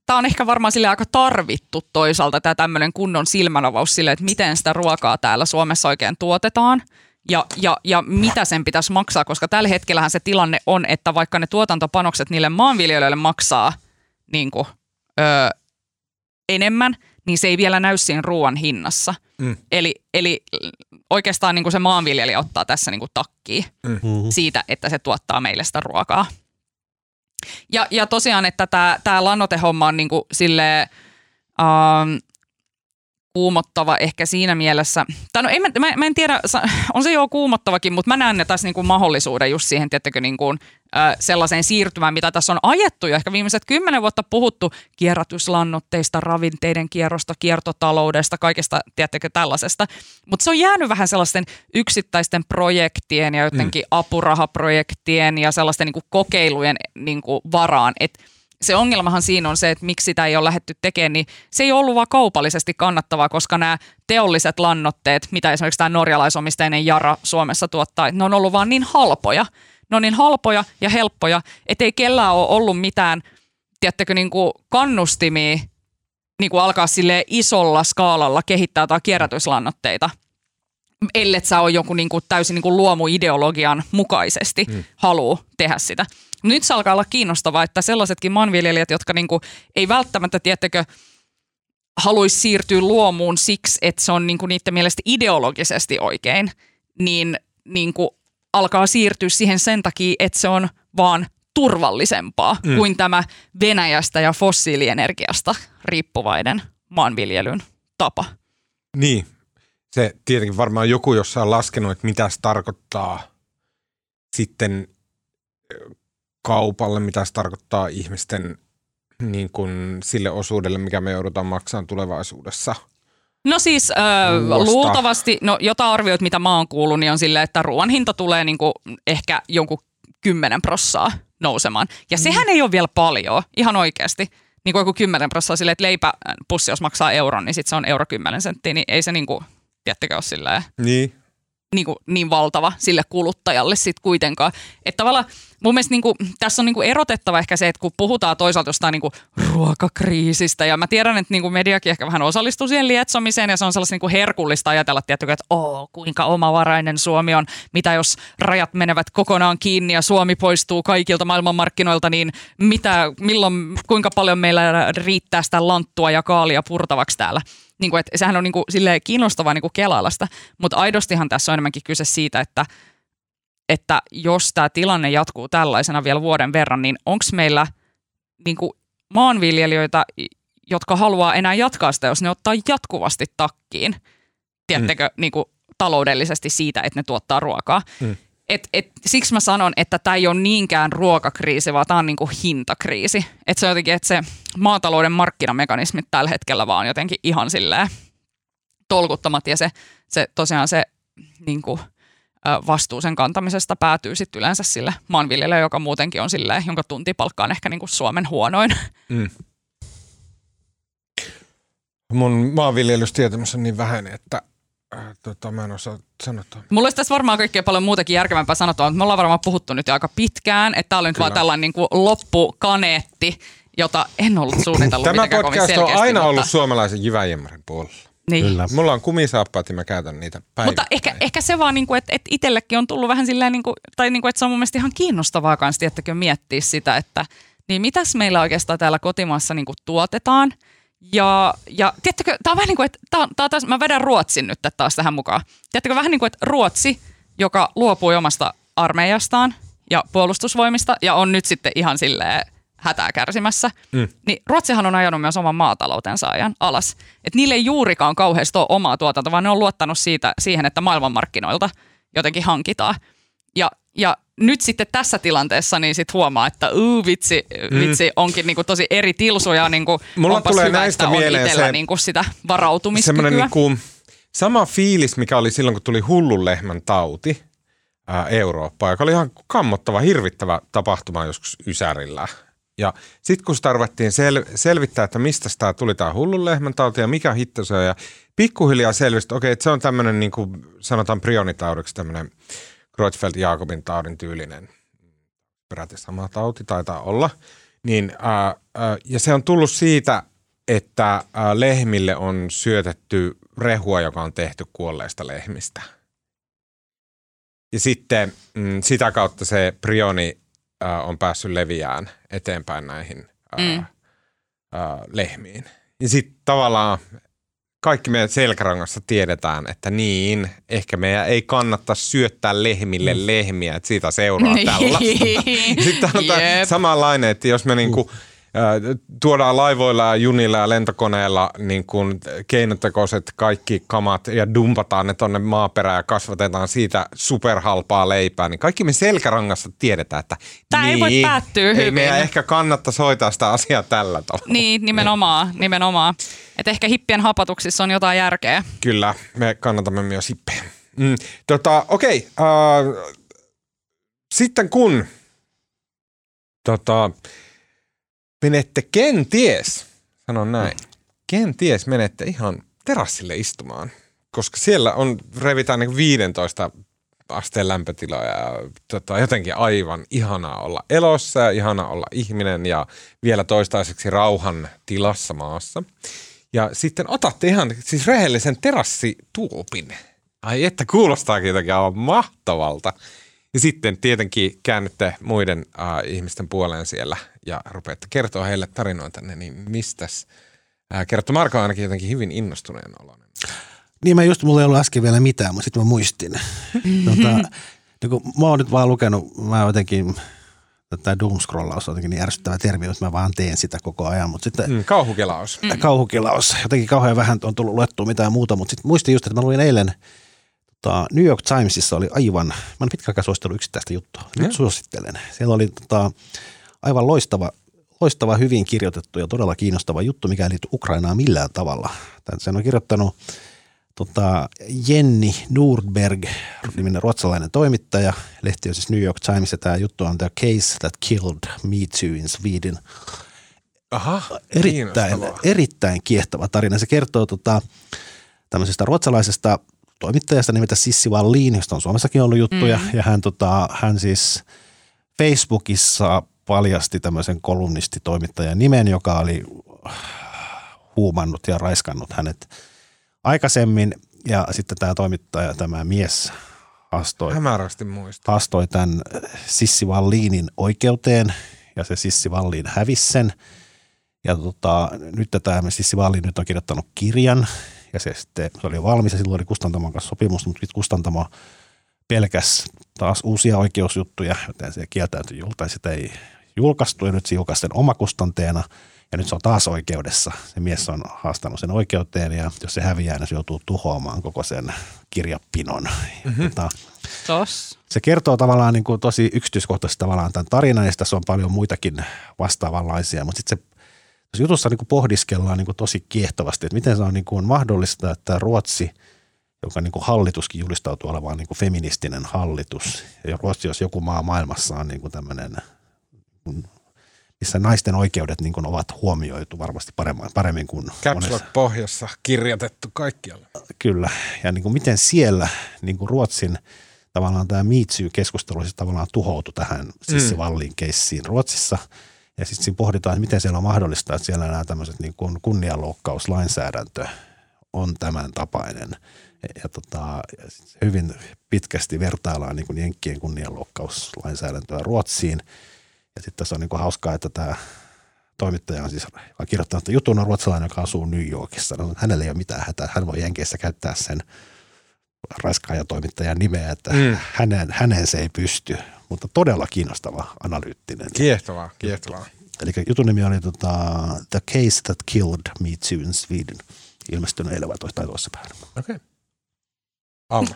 tämä on ehkä varmaan sille aika tarvittu toisaalta tämä tämmöinen kunnon silmänavaus sille, että miten sitä ruokaa täällä Suomessa oikein tuotetaan ja, ja, ja mitä sen pitäisi maksaa, koska tällä hetkellähän se tilanne on, että vaikka ne tuotantopanokset niille maanviljelijöille maksaa niin kuin, ö, enemmän, niin se ei vielä näy siinä ruoan hinnassa. Mm. Eli, eli oikeastaan niin kuin se maanviljelijä ottaa tässä niin kuin takkiin mm. siitä, että se tuottaa meille sitä ruokaa. Ja, ja tosiaan, että tämä, lannotehomma on niin kuin silleen, ähm, kuumottava ehkä siinä mielessä. Tai no ei, mä, mä, mä en tiedä, on se jo kuumottavakin, mutta mä näen ne tässä niin kuin mahdollisuuden just siihen, tiettäkö, niin kuin, äh, sellaiseen siirtymään, mitä tässä on ajettu ja ehkä viimeiset kymmenen vuotta puhuttu kierrätyslannoitteista, ravinteiden kierrosta, kiertotaloudesta, kaikesta, tiettäkö, tällaisesta. Mutta se on jäänyt vähän sellaisten yksittäisten projektien ja jotenkin mm. apurahaprojektien ja sellaisten niin kuin kokeilujen niin kuin varaan, että se ongelmahan siinä on se, että miksi sitä ei ole lähdetty tekemään, niin se ei ollut vaan kaupallisesti kannattavaa, koska nämä teolliset lannotteet, mitä esimerkiksi tämä norjalaisomisteinen Jara Suomessa tuottaa, ne on ollut vaan niin halpoja. Ne on niin halpoja ja helppoja, että ei kellään ole ollut mitään, tiedättekö, niin kuin kannustimia niin kuin alkaa sille isolla skaalalla kehittää jotain kierrätyslannoitteita ellei sä ole joku niin kuin täysin niin kuin luomuideologian mukaisesti mm. haluu tehdä sitä. Nyt se alkaa olla kiinnostavaa, että sellaisetkin maanviljelijät, jotka niinku ei välttämättä, tiettäkö, haluaisi siirtyä luomuun siksi, että se on niinku niiden mielestä ideologisesti oikein, niin niinku alkaa siirtyä siihen sen takia, että se on vaan turvallisempaa mm. kuin tämä Venäjästä ja fossiilienergiasta riippuvainen maanviljelyn tapa. Niin, se tietenkin varmaan joku jossain laskenut, että mitä se tarkoittaa sitten kaupalle, mitä se tarkoittaa ihmisten niin kuin sille osuudelle, mikä me joudutaan maksamaan tulevaisuudessa. No siis äh, luultavasti, no jota arvioit, mitä mä oon kuullut, niin on silleen, että ruoan hinta tulee niin kuin ehkä jonkun 10 prossaa nousemaan. Ja mm. sehän ei ole vielä paljon, ihan oikeasti. Niin kuin joku 10 prossaa silleen, että leipäpussi, jos maksaa euron, niin sitten se on euro 10 senttiä, niin ei se niin kuin, tiettäkö ole silleen. Niin. niin, kuin, niin valtava sille kuluttajalle sitten kuitenkaan. Että tavallaan mun mielestä niin kuin, tässä on niin kuin erotettava ehkä se, että kun puhutaan toisaalta jostain niin kuin ruokakriisistä, ja mä tiedän, että niin kuin mediakin ehkä vähän osallistuu siihen lietsomiseen, ja se on sellaista niin kuin herkullista ajatella, tietysti, että oo, kuinka omavarainen Suomi on, mitä jos rajat menevät kokonaan kiinni ja Suomi poistuu kaikilta maailmanmarkkinoilta, niin mitä, milloin, kuinka paljon meillä riittää sitä lanttua ja kaalia purtavaksi täällä niin kuin, että sehän on niin kuin, kiinnostavaa niin kuin kelailasta, mutta aidostihan tässä on enemmänkin kyse siitä, että, että jos tämä tilanne jatkuu tällaisena vielä vuoden verran, niin onko meillä niin kuin maanviljelijöitä, jotka haluaa enää jatkaa sitä, jos ne ottaa jatkuvasti takkiin, tiedättekö, mm. niin kuin, taloudellisesti siitä, että ne tuottaa ruokaa. Mm et, et, siksi mä sanon, että tämä ei ole niinkään ruokakriisi, vaan tämä on niinku hintakriisi. Et se on jotenkin, että se maatalouden markkinamekanismit tällä hetkellä vaan jotenkin ihan silleen tolkuttamat ja se, se tosiaan se niinku, vastuu sen kantamisesta päätyy sitten yleensä sille maanviljelijälle, joka muutenkin on silleen, jonka tuntipalkka on ehkä niinku Suomen huonoin. Mm. Mun maanviljelystietämys on niin vähän, että Äh, tota, mä en osaa sanoa. Mulla olisi tässä varmaan kaikkea paljon muutakin järkevämpää sanottavaa, mutta me ollaan varmaan puhuttu nyt jo aika pitkään, että tämä oli nyt vaan tällainen niin kuin loppukaneetti, jota en ollut suunnitellut Tämä podcast on aina mutta... ollut suomalaisen jyväjemmarin puolella. Niin. Kyllä. Mulla on kumisaappaat ja mä käytän niitä päivittäin. Mutta ehkä, ehkä se vaan, niin kuin, että, että itsellekin on tullut vähän silleen, niin kuin, tai niin kuin, että se on mun mielestä ihan kiinnostavaa kanssa, että miettiä sitä, että niin mitäs meillä oikeastaan täällä kotimaassa niin kuin tuotetaan – ja, ja tiedättekö, tämä on vähän niin kuin, että tää, tää taas, mä vedän Ruotsin nyt taas tähän mukaan. Tiedättekö, vähän niin kuin, että Ruotsi, joka luopui omasta armeijastaan ja puolustusvoimista ja on nyt sitten ihan silleen hätää kärsimässä, mm. niin Ruotsihan on ajanut myös oman maataloutensa ajan alas. Että niille ei juurikaan kauheasti ole omaa tuotantoa, vaan ne on luottanut siitä, siihen, että maailmanmarkkinoilta jotenkin hankitaan. Ja, ja nyt sitten tässä tilanteessa niin sit huomaa, että uu, vitsi, mm. vitsi onkin niinku tosi eri tilsuja. Niinku, Mulla tulee hyvä, näistä että mieleen on se, niinku sitä varautumiskykyä. Niinku, sama fiilis, mikä oli silloin, kun tuli hullun lehmän tauti ää, Eurooppaan, joka oli ihan kammottava, hirvittävä tapahtuma joskus Ysärillä. Ja sitten kun sitä ruvettiin sel- selvittää, että mistä tämä tuli tämä hullun lehmän tauti ja mikä hitto se on, ja pikkuhiljaa selvisi, että okei, että se on tämmöinen, niin kuin sanotaan prionitaudiksi, tämmöinen – Creutzfeldt-Jakobin taudin tyylinen, peräti sama tauti taitaa olla, niin, ää, ää, ja se on tullut siitä, että ää, lehmille on syötetty rehua, joka on tehty kuolleista lehmistä. Ja sitten mm, sitä kautta se prioni ää, on päässyt leviään eteenpäin näihin ää, mm. ää, lehmiin. Ja sitten tavallaan kaikki meidän selkärangassa tiedetään, että niin, ehkä meidän ei kannata syöttää lehmille mm. lehmiä, että siitä seuraa [LAUGHS] tällaista. [LAUGHS] Sitten on yep. samanlainen, että jos me niinku, äh, tuodaan laivoilla ja junilla ja lentokoneella niin kuin keinotekoiset kaikki kamat ja dumpataan ne tonne maaperään ja kasvatetaan siitä superhalpaa leipää, niin kaikki me selkärangassa tiedetään, että Tämä niin, ei voi päättyä ei hyvin. meidän ehkä kannattaa soitaa sitä asiaa tällä tavalla. Niin, nimenomaan, nimenomaan. Että ehkä hippien hapatuksissa on jotain järkeä. Kyllä, me kannatamme myös hippejä. Mm, tota, okei, okay, uh, sitten kun tota, menette kenties, sanon näin, kenties menette ihan terassille istumaan, koska siellä on, revitään niin 15 asteen lämpötiloja ja tota, jotenkin aivan ihanaa olla elossa ja ihanaa olla ihminen ja vielä toistaiseksi rauhan tilassa maassa. Ja sitten otatte ihan siis rehellisen terassituopin. Ai että kuulostaakin jotenkin aivan mahtavalta. Ja sitten tietenkin käännytte muiden äh, ihmisten puoleen siellä ja rupeatte kertoa heille tarinoita, niin mistäs? Äh, kertoo Marko ainakin jotenkin hyvin innostuneen oloinen. Niin mä just, mulla ei ollut äsken vielä mitään, mutta sitten mä muistin. [LAUGHS] tota, niin kun mä oon nyt vaan lukenut, mä jotenkin tämä doomscrollaus on jotenkin niin ärsyttävä termi, että mä vaan teen sitä koko ajan. Mutta sitten, mm, kauhukelaus. Mm. Kauhukelaus. Jotenkin kauhean vähän on tullut luettua mitään muuta, mutta sitten muistin just, että mä luin eilen tota, New York Timesissa oli aivan, mä en pitkään aikaa suositellut yksittäistä juttua. Nyt ja. suosittelen. Siellä oli tota, aivan loistava, loistava, hyvin kirjoitettu ja todella kiinnostava juttu, mikä ei liity Ukrainaan millään tavalla. Tän, sen on kirjoittanut tota, Jenni Nordberg, niminen ruotsalainen toimittaja. Lehti on siis New York Times ja tämä juttu on The Case That Killed Me Too in Sweden. Aha, erittäin, erittäin kiehtova tarina. Se kertoo tota, tämmöisestä ruotsalaisesta toimittajasta nimeltä Sissi Wallin, josta on Suomessakin ollut juttuja. Mm. Ja hän, tota, hän siis Facebookissa paljasti tämmöisen kolumnistitoimittajan nimen, joka oli huumannut ja raiskannut hänet aikaisemmin. Ja sitten tämä toimittaja, tämä mies astoi, Hämärästi muista. astoi tämän Sissi Wallinin oikeuteen ja se Sissi Wallin hävisi sen. Ja tota, nyt tämä Sissi Wallin nyt on kirjoittanut kirjan ja se, sitten, se oli jo valmis ja silloin oli Kustantamon kanssa sopimus, mutta sitten Kustantamo pelkäs taas uusia oikeusjuttuja, joten se kieltäytyi julta sitä ei julkaistu ja nyt se julkaisi omakustanteena ja nyt se on taas oikeudessa. Se mies on haastanut sen oikeuteen ja jos se häviää, niin se joutuu tuhoamaan koko sen kirjapinon. Mm-hmm. Tota, Tos. se kertoo tavallaan niin kuin tosi yksityiskohtaisesti tavallaan tämän tarinan, ja tässä on paljon muitakin vastaavanlaisia, mutta sitten se tässä jutussa niin kuin pohdiskellaan niin kuin tosi kiehtovasti, että miten se on niin kuin mahdollista, että Ruotsi, joka niin kuin hallituskin julistautuu olevan niin kuin feministinen hallitus, ja Ruotsi, jos joku maa maailmassa on niin kuin tämmöinen, missä naisten oikeudet niin kuin ovat huomioitu varmasti paremmin, paremmin kuin Caps monessa- pohjassa kirjoitettu kaikkialle. Kyllä. Ja niin kuin miten siellä niin kuin Ruotsin tavallaan tämä MeToo-keskustelu siis tavallaan tuhoutui tähän Sissi Wallin keissiin Ruotsissa. Ja sitten siinä pohditaan, että miten siellä on mahdollista, että siellä nämä tämmöiset niin kuin kunnianloukkauslainsäädäntö on tämän tapainen. Ja, ja tota, hyvin pitkästi vertaillaan niin kuin Jenkkien kunnianloukkauslainsäädäntöä Ruotsiin. Ja sitten tässä on niin kuin hauskaa, että tämä toimittaja on siis on kirjoittanut että jutun on ruotsalainen, joka asuu New Yorkissa. No, hänellä ei ole mitään hätää. Hän voi Jenkeissä käyttää sen raiskaajatoimittajan nimeä, että mm. hänen, häneen se ei pysty. Mutta todella kiinnostava, analyyttinen. Kiehtovaa, kiehtovaa. Eli jutun nimi oli tota, The Case That Killed Me Too in Sweden. Ilmestynyt eilen vai toista toisessa päivänä. Okei. Okay. Alma.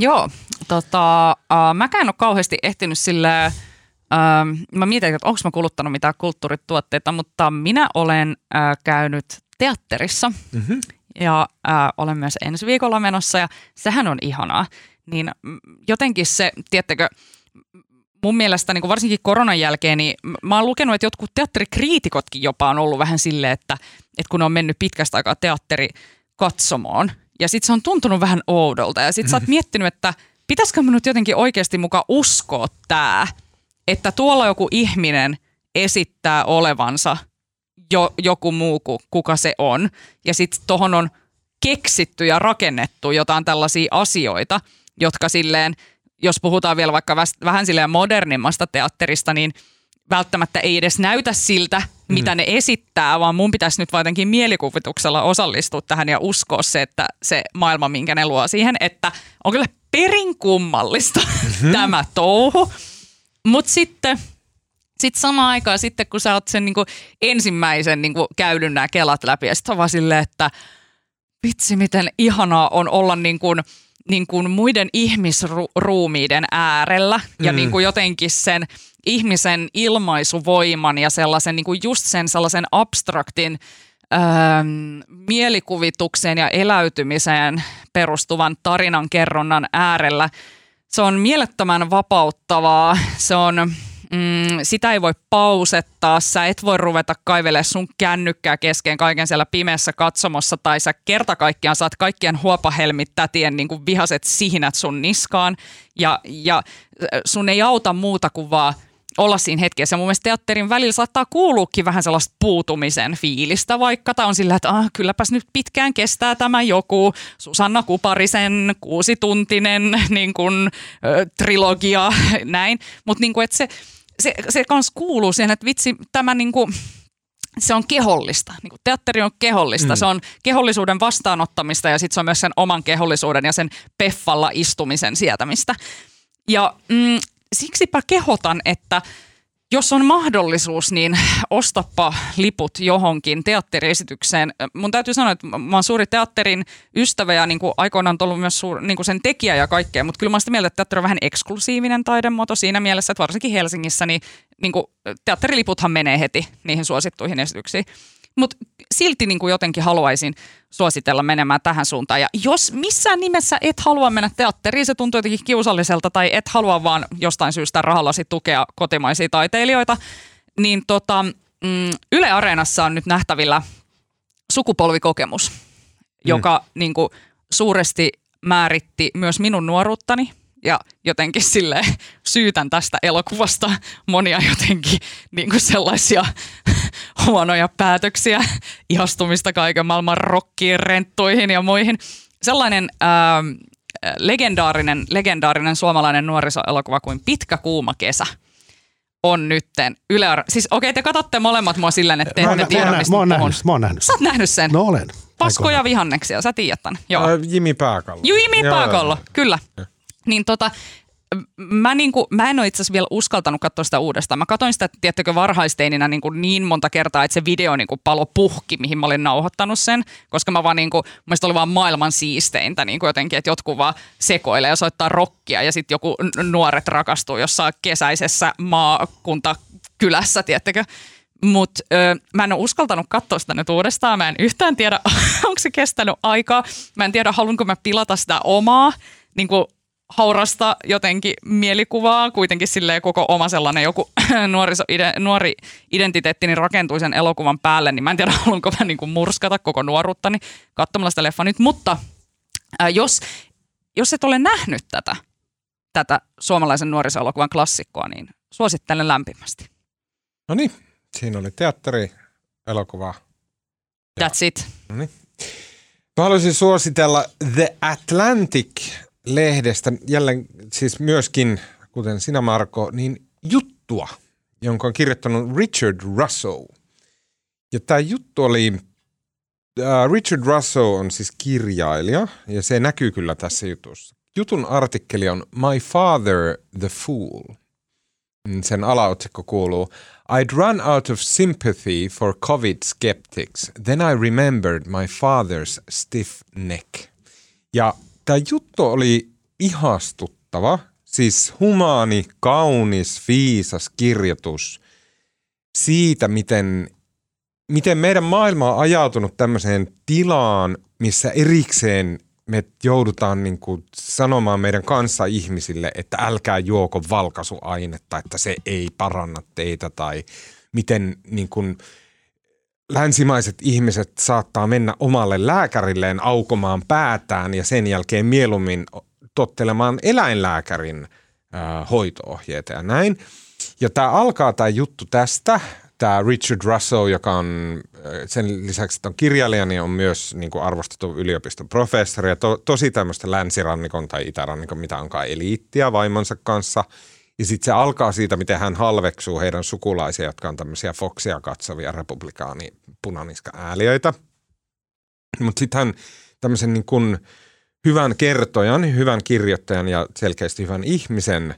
Joo, tota, äh, mäkään en ole kauheasti ehtinyt sillä, äh, mä mietin, että onko mä kuluttanut mitään kulttuurituotteita, mutta minä olen äh, käynyt teatterissa Mm-hmm. ja äh, olen myös ensi viikolla menossa ja sehän on ihanaa. Niin mm, jotenkin se, tiedättekö, mun mielestä niin varsinkin koronan jälkeen, niin mä oon lukenut, että jotkut teatterikriitikotkin jopa on ollut vähän silleen, että, että kun on mennyt pitkästä aikaa teatterikatsomoon, ja sitten se on tuntunut vähän oudolta, ja sitten sä oot miettinyt, että pitäisikö mun nyt jotenkin oikeasti mukaan uskoa tää, että tuolla joku ihminen esittää olevansa jo, joku muu kuin kuka se on, ja sitten tohon on keksitty ja rakennettu jotain tällaisia asioita, jotka silleen, jos puhutaan vielä vaikka vähän silleen modernimmasta teatterista, niin välttämättä ei edes näytä siltä, mitä ne esittää, vaan mun pitäisi nyt jotenkin mielikuvituksella osallistua tähän ja uskoa se, että se maailma, minkä ne luo siihen, että on kyllä perin kummallista [LAUGHS] tämä touhu. Mutta sitten sitten samaan aikaan, sitten kun sä oot sen niin kuin ensimmäisen niin kuin käydyn nämä kelat läpi, ja sitten on vaan silleen, että vitsi miten ihanaa on olla niin kuin, niin kuin muiden ihmisruumiiden äärellä ja Mm. niin kuin jotenkin sen ihmisen ilmaisuvoiman ja sellaisen niin kuin just sen sellaisen abstraktin ähm, mielikuvitukseen ja eläytymiseen perustuvan tarinan kerronnan äärellä. Se on mielettömän vapauttavaa, se on mm, sitä ei voi pausettaa, sä et voi ruveta kaivelemaan sun kännykkää kesken kaiken siellä pimeässä katsomossa, tai sä kerta kaikkiaan saat kaikkien huopahelmit tätien niin kuin vihaset sihinät sun niskaan, ja, ja äh, sun ei auta muuta kuin vaan olla siinä hetkessä. Ja mun mielestä teatterin välillä saattaa kuuluukin vähän sellaista puutumisen fiilistä, vaikka tämä on sillä, että ah, kylläpäs nyt pitkään kestää tämä joku Susanna Kuparisen kuusituntinen [LAUGHS] niin kuin, ö, trilogia, [LAUGHS] näin. Mutta niin että se, se, se kans kuuluu siihen, että vitsi, tämä niin kuin, se on kehollista. Niin kuin teatteri on kehollista. Mm. Se on kehollisuuden vastaanottamista ja sitten se on myös sen oman kehollisuuden ja sen peffalla istumisen sietämistä. Ja mm, siksipä kehotan, että jos on mahdollisuus, niin ostappa liput johonkin teatteriesitykseen. Mun täytyy sanoa, että mä oon suuri teatterin ystävä ja niin kuin aikoinaan ollut myös suur, niin kuin sen tekijä ja kaikkea, mutta kyllä mä oon sitä mieltä, että teatteri on vähän eksklusiivinen taidemuoto siinä mielessä, että varsinkin Helsingissä niin, niin kuin teatteriliputhan menee heti niihin suosittuihin esityksiin. Mutta silti niin kuin jotenkin haluaisin suositella menemään tähän suuntaan. Ja jos missään nimessä et halua mennä teatteriin, se tuntuu jotenkin kiusalliselta, tai et halua vaan jostain syystä rahallasi tukea kotimaisia taiteilijoita, niin tota, mm, Yle Areenassa on nyt nähtävillä sukupolvikokemus, joka mm. niin kuin, suuresti määritti myös minun nuoruuttani ja jotenkin sille syytän tästä elokuvasta monia jotenkin niin kuin sellaisia [LAUGHS] huonoja päätöksiä, ihastumista kaiken maailman rokkiin, renttuihin ja muihin. Sellainen ää, legendaarinen, legendaarinen suomalainen nuorisoelokuva kuin Pitkä kuuma kesä on nytten Yle Ar- Siis okei, okay, te katsotte molemmat mua silleen, että te ette nä- mä tiedä, mistä mä oon nähnyt, mä oon nähnyt. Sä oot nähnyt sen. No olen. Paskoja vihanneksia, sä tiedät tämän. Joo. Äh, Jimi Pääkallo. Jimi Pääkallo, kyllä. Niin tota, mä, niinku, mä en ole itse asiassa vielä uskaltanut katsoa sitä uudestaan. Mä katsoin sitä, tiettäkö, varhaisteininä niin, kuin niin monta kertaa, että se video niin kuin palo puhki, mihin mä olin nauhoittanut sen. Koska mä vaan, niin mun mielestä oli vaan maailman siisteintä niin kuin jotenkin, että jotkut vaan sekoilee ja soittaa rockia ja sitten joku nuoret rakastuu jossain kesäisessä maakuntakylässä, tiettäkö. Mutta mä en ole uskaltanut katsoa sitä nyt uudestaan. Mä en yhtään tiedä, [LAUGHS] onko se kestänyt aikaa. Mä en tiedä, haluanko mä pilata sitä omaa niin kuin haurasta jotenkin mielikuvaa. Kuitenkin silleen koko oma sellainen joku [LAUGHS] nuoriso, nuori identiteettini rakentui sen elokuvan päälle. Niin mä en tiedä, [LAUGHS] haluanko mä niin kuin murskata koko nuoruuttani katsomalla sitä leffa nyt. Mutta ää, jos, jos et ole nähnyt tätä, tätä suomalaisen nuorisoelokuvan klassikkoa, niin suosittelen lämpimästi. No niin, siinä oli teatteri, elokuva. That's it. No niin. Mä haluaisin suositella The Atlantic-lehdestä jälleen siis myöskin, kuten sinä Marko, niin juttua, jonka on kirjoittanut Richard Russo. Ja tämä juttu oli, äh, Richard Russo on siis kirjailija ja se näkyy kyllä tässä jutussa. Jutun artikkeli on My Father the Fool. Sen alaotsikko kuuluu I'd run out of sympathy for COVID skeptics. Then I remembered my father's stiff neck. Ja tämä juttu oli ihastuttava, siis humaani, kaunis, viisas kirjoitus siitä, miten, miten meidän maailma on ajautunut tämmöiseen tilaan, missä erikseen me joudutaan niin kuin sanomaan meidän kanssa ihmisille, että älkää juoko valkaisuainetta, että se ei paranna teitä tai miten niin kuin länsimaiset ihmiset saattaa mennä omalle lääkärilleen aukomaan päätään ja sen jälkeen mieluummin tottelemaan eläinlääkärin hoitoohjeita ja näin. Ja tämä alkaa tämä juttu tästä. Tämä Richard Russo, joka on sen lisäksi, että on kirjailija, niin on myös niin kuin arvostettu yliopiston professori ja to, tosi tämmöistä länsirannikon tai itärannikon, mitä onkaan eliittiä vaimonsa kanssa. Ja sitten se alkaa siitä, miten hän halveksuu heidän sukulaisia, jotka on tämmöisiä Foxia katsovia republikaani punaniska ääliöitä. Mutta sitten hän tämmöisen niin kuin hyvän kertojan, hyvän kirjoittajan ja selkeästi hyvän ihmisen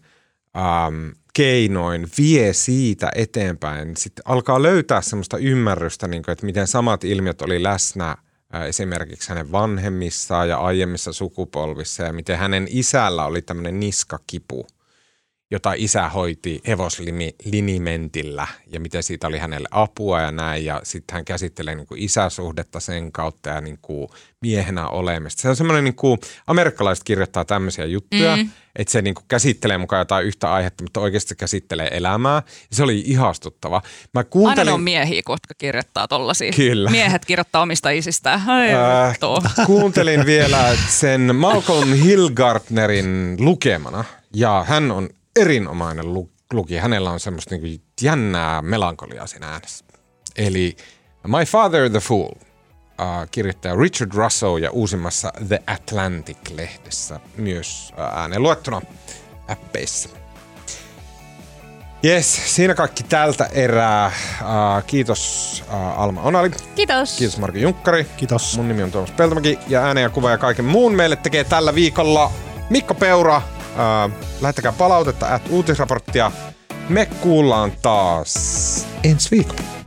ähm, keinoin vie siitä eteenpäin. Sitten alkaa löytää semmoista ymmärrystä, niin kuin, että miten samat ilmiöt oli läsnä äh, esimerkiksi hänen vanhemmissaan ja aiemmissa sukupolvissa ja miten hänen isällä oli tämmöinen niskakipu, jota isä hoiti hevoslinimentillä ja miten siitä oli hänelle apua ja näin. Ja sitten hän käsittelee niin kuin isäsuhdetta sen kautta ja niin kuin miehenä olemista. Se on semmoinen, niin kuin, amerikkalaiset kirjoittaa tämmöisiä juttuja, mm. että se niin kuin käsittelee mukaan jotain yhtä aihetta, mutta oikeasti se käsittelee elämää. Ja se oli ihastuttava. Mä Aina kuuntelin... ne on miehiä, jotka kirjoittaa tollasia. Kyllä. Miehet kirjoittaa omista isistään. [LAUGHS] Ai, Äh, kuuntelin vielä sen Malcolm Hillgartnerin lukemana ja hän on erinomainen lu- lukija. Hänellä on semmoista niinku jännää melankoliaa siinä äänessä. Eli My Father the Fool, uh, kirjoittaja Richard Russo ja uusimmassa The Atlantic-lehdessä myös uh, ääneen luettuna appeissa. Yes, siinä kaikki tältä erää. Uh, kiitos uh, Alma Onali. Kiitos. Kiitos Marko Junkkari. Kiitos. Mun nimi on Tuomas Peltomäki ja äänen ja kuva ja kaiken muun meille tekee tällä viikolla Mikko Peura. Ää, lähettäkää palautetta at uutisraporttia. Me kuullaan taas ensi viikolla.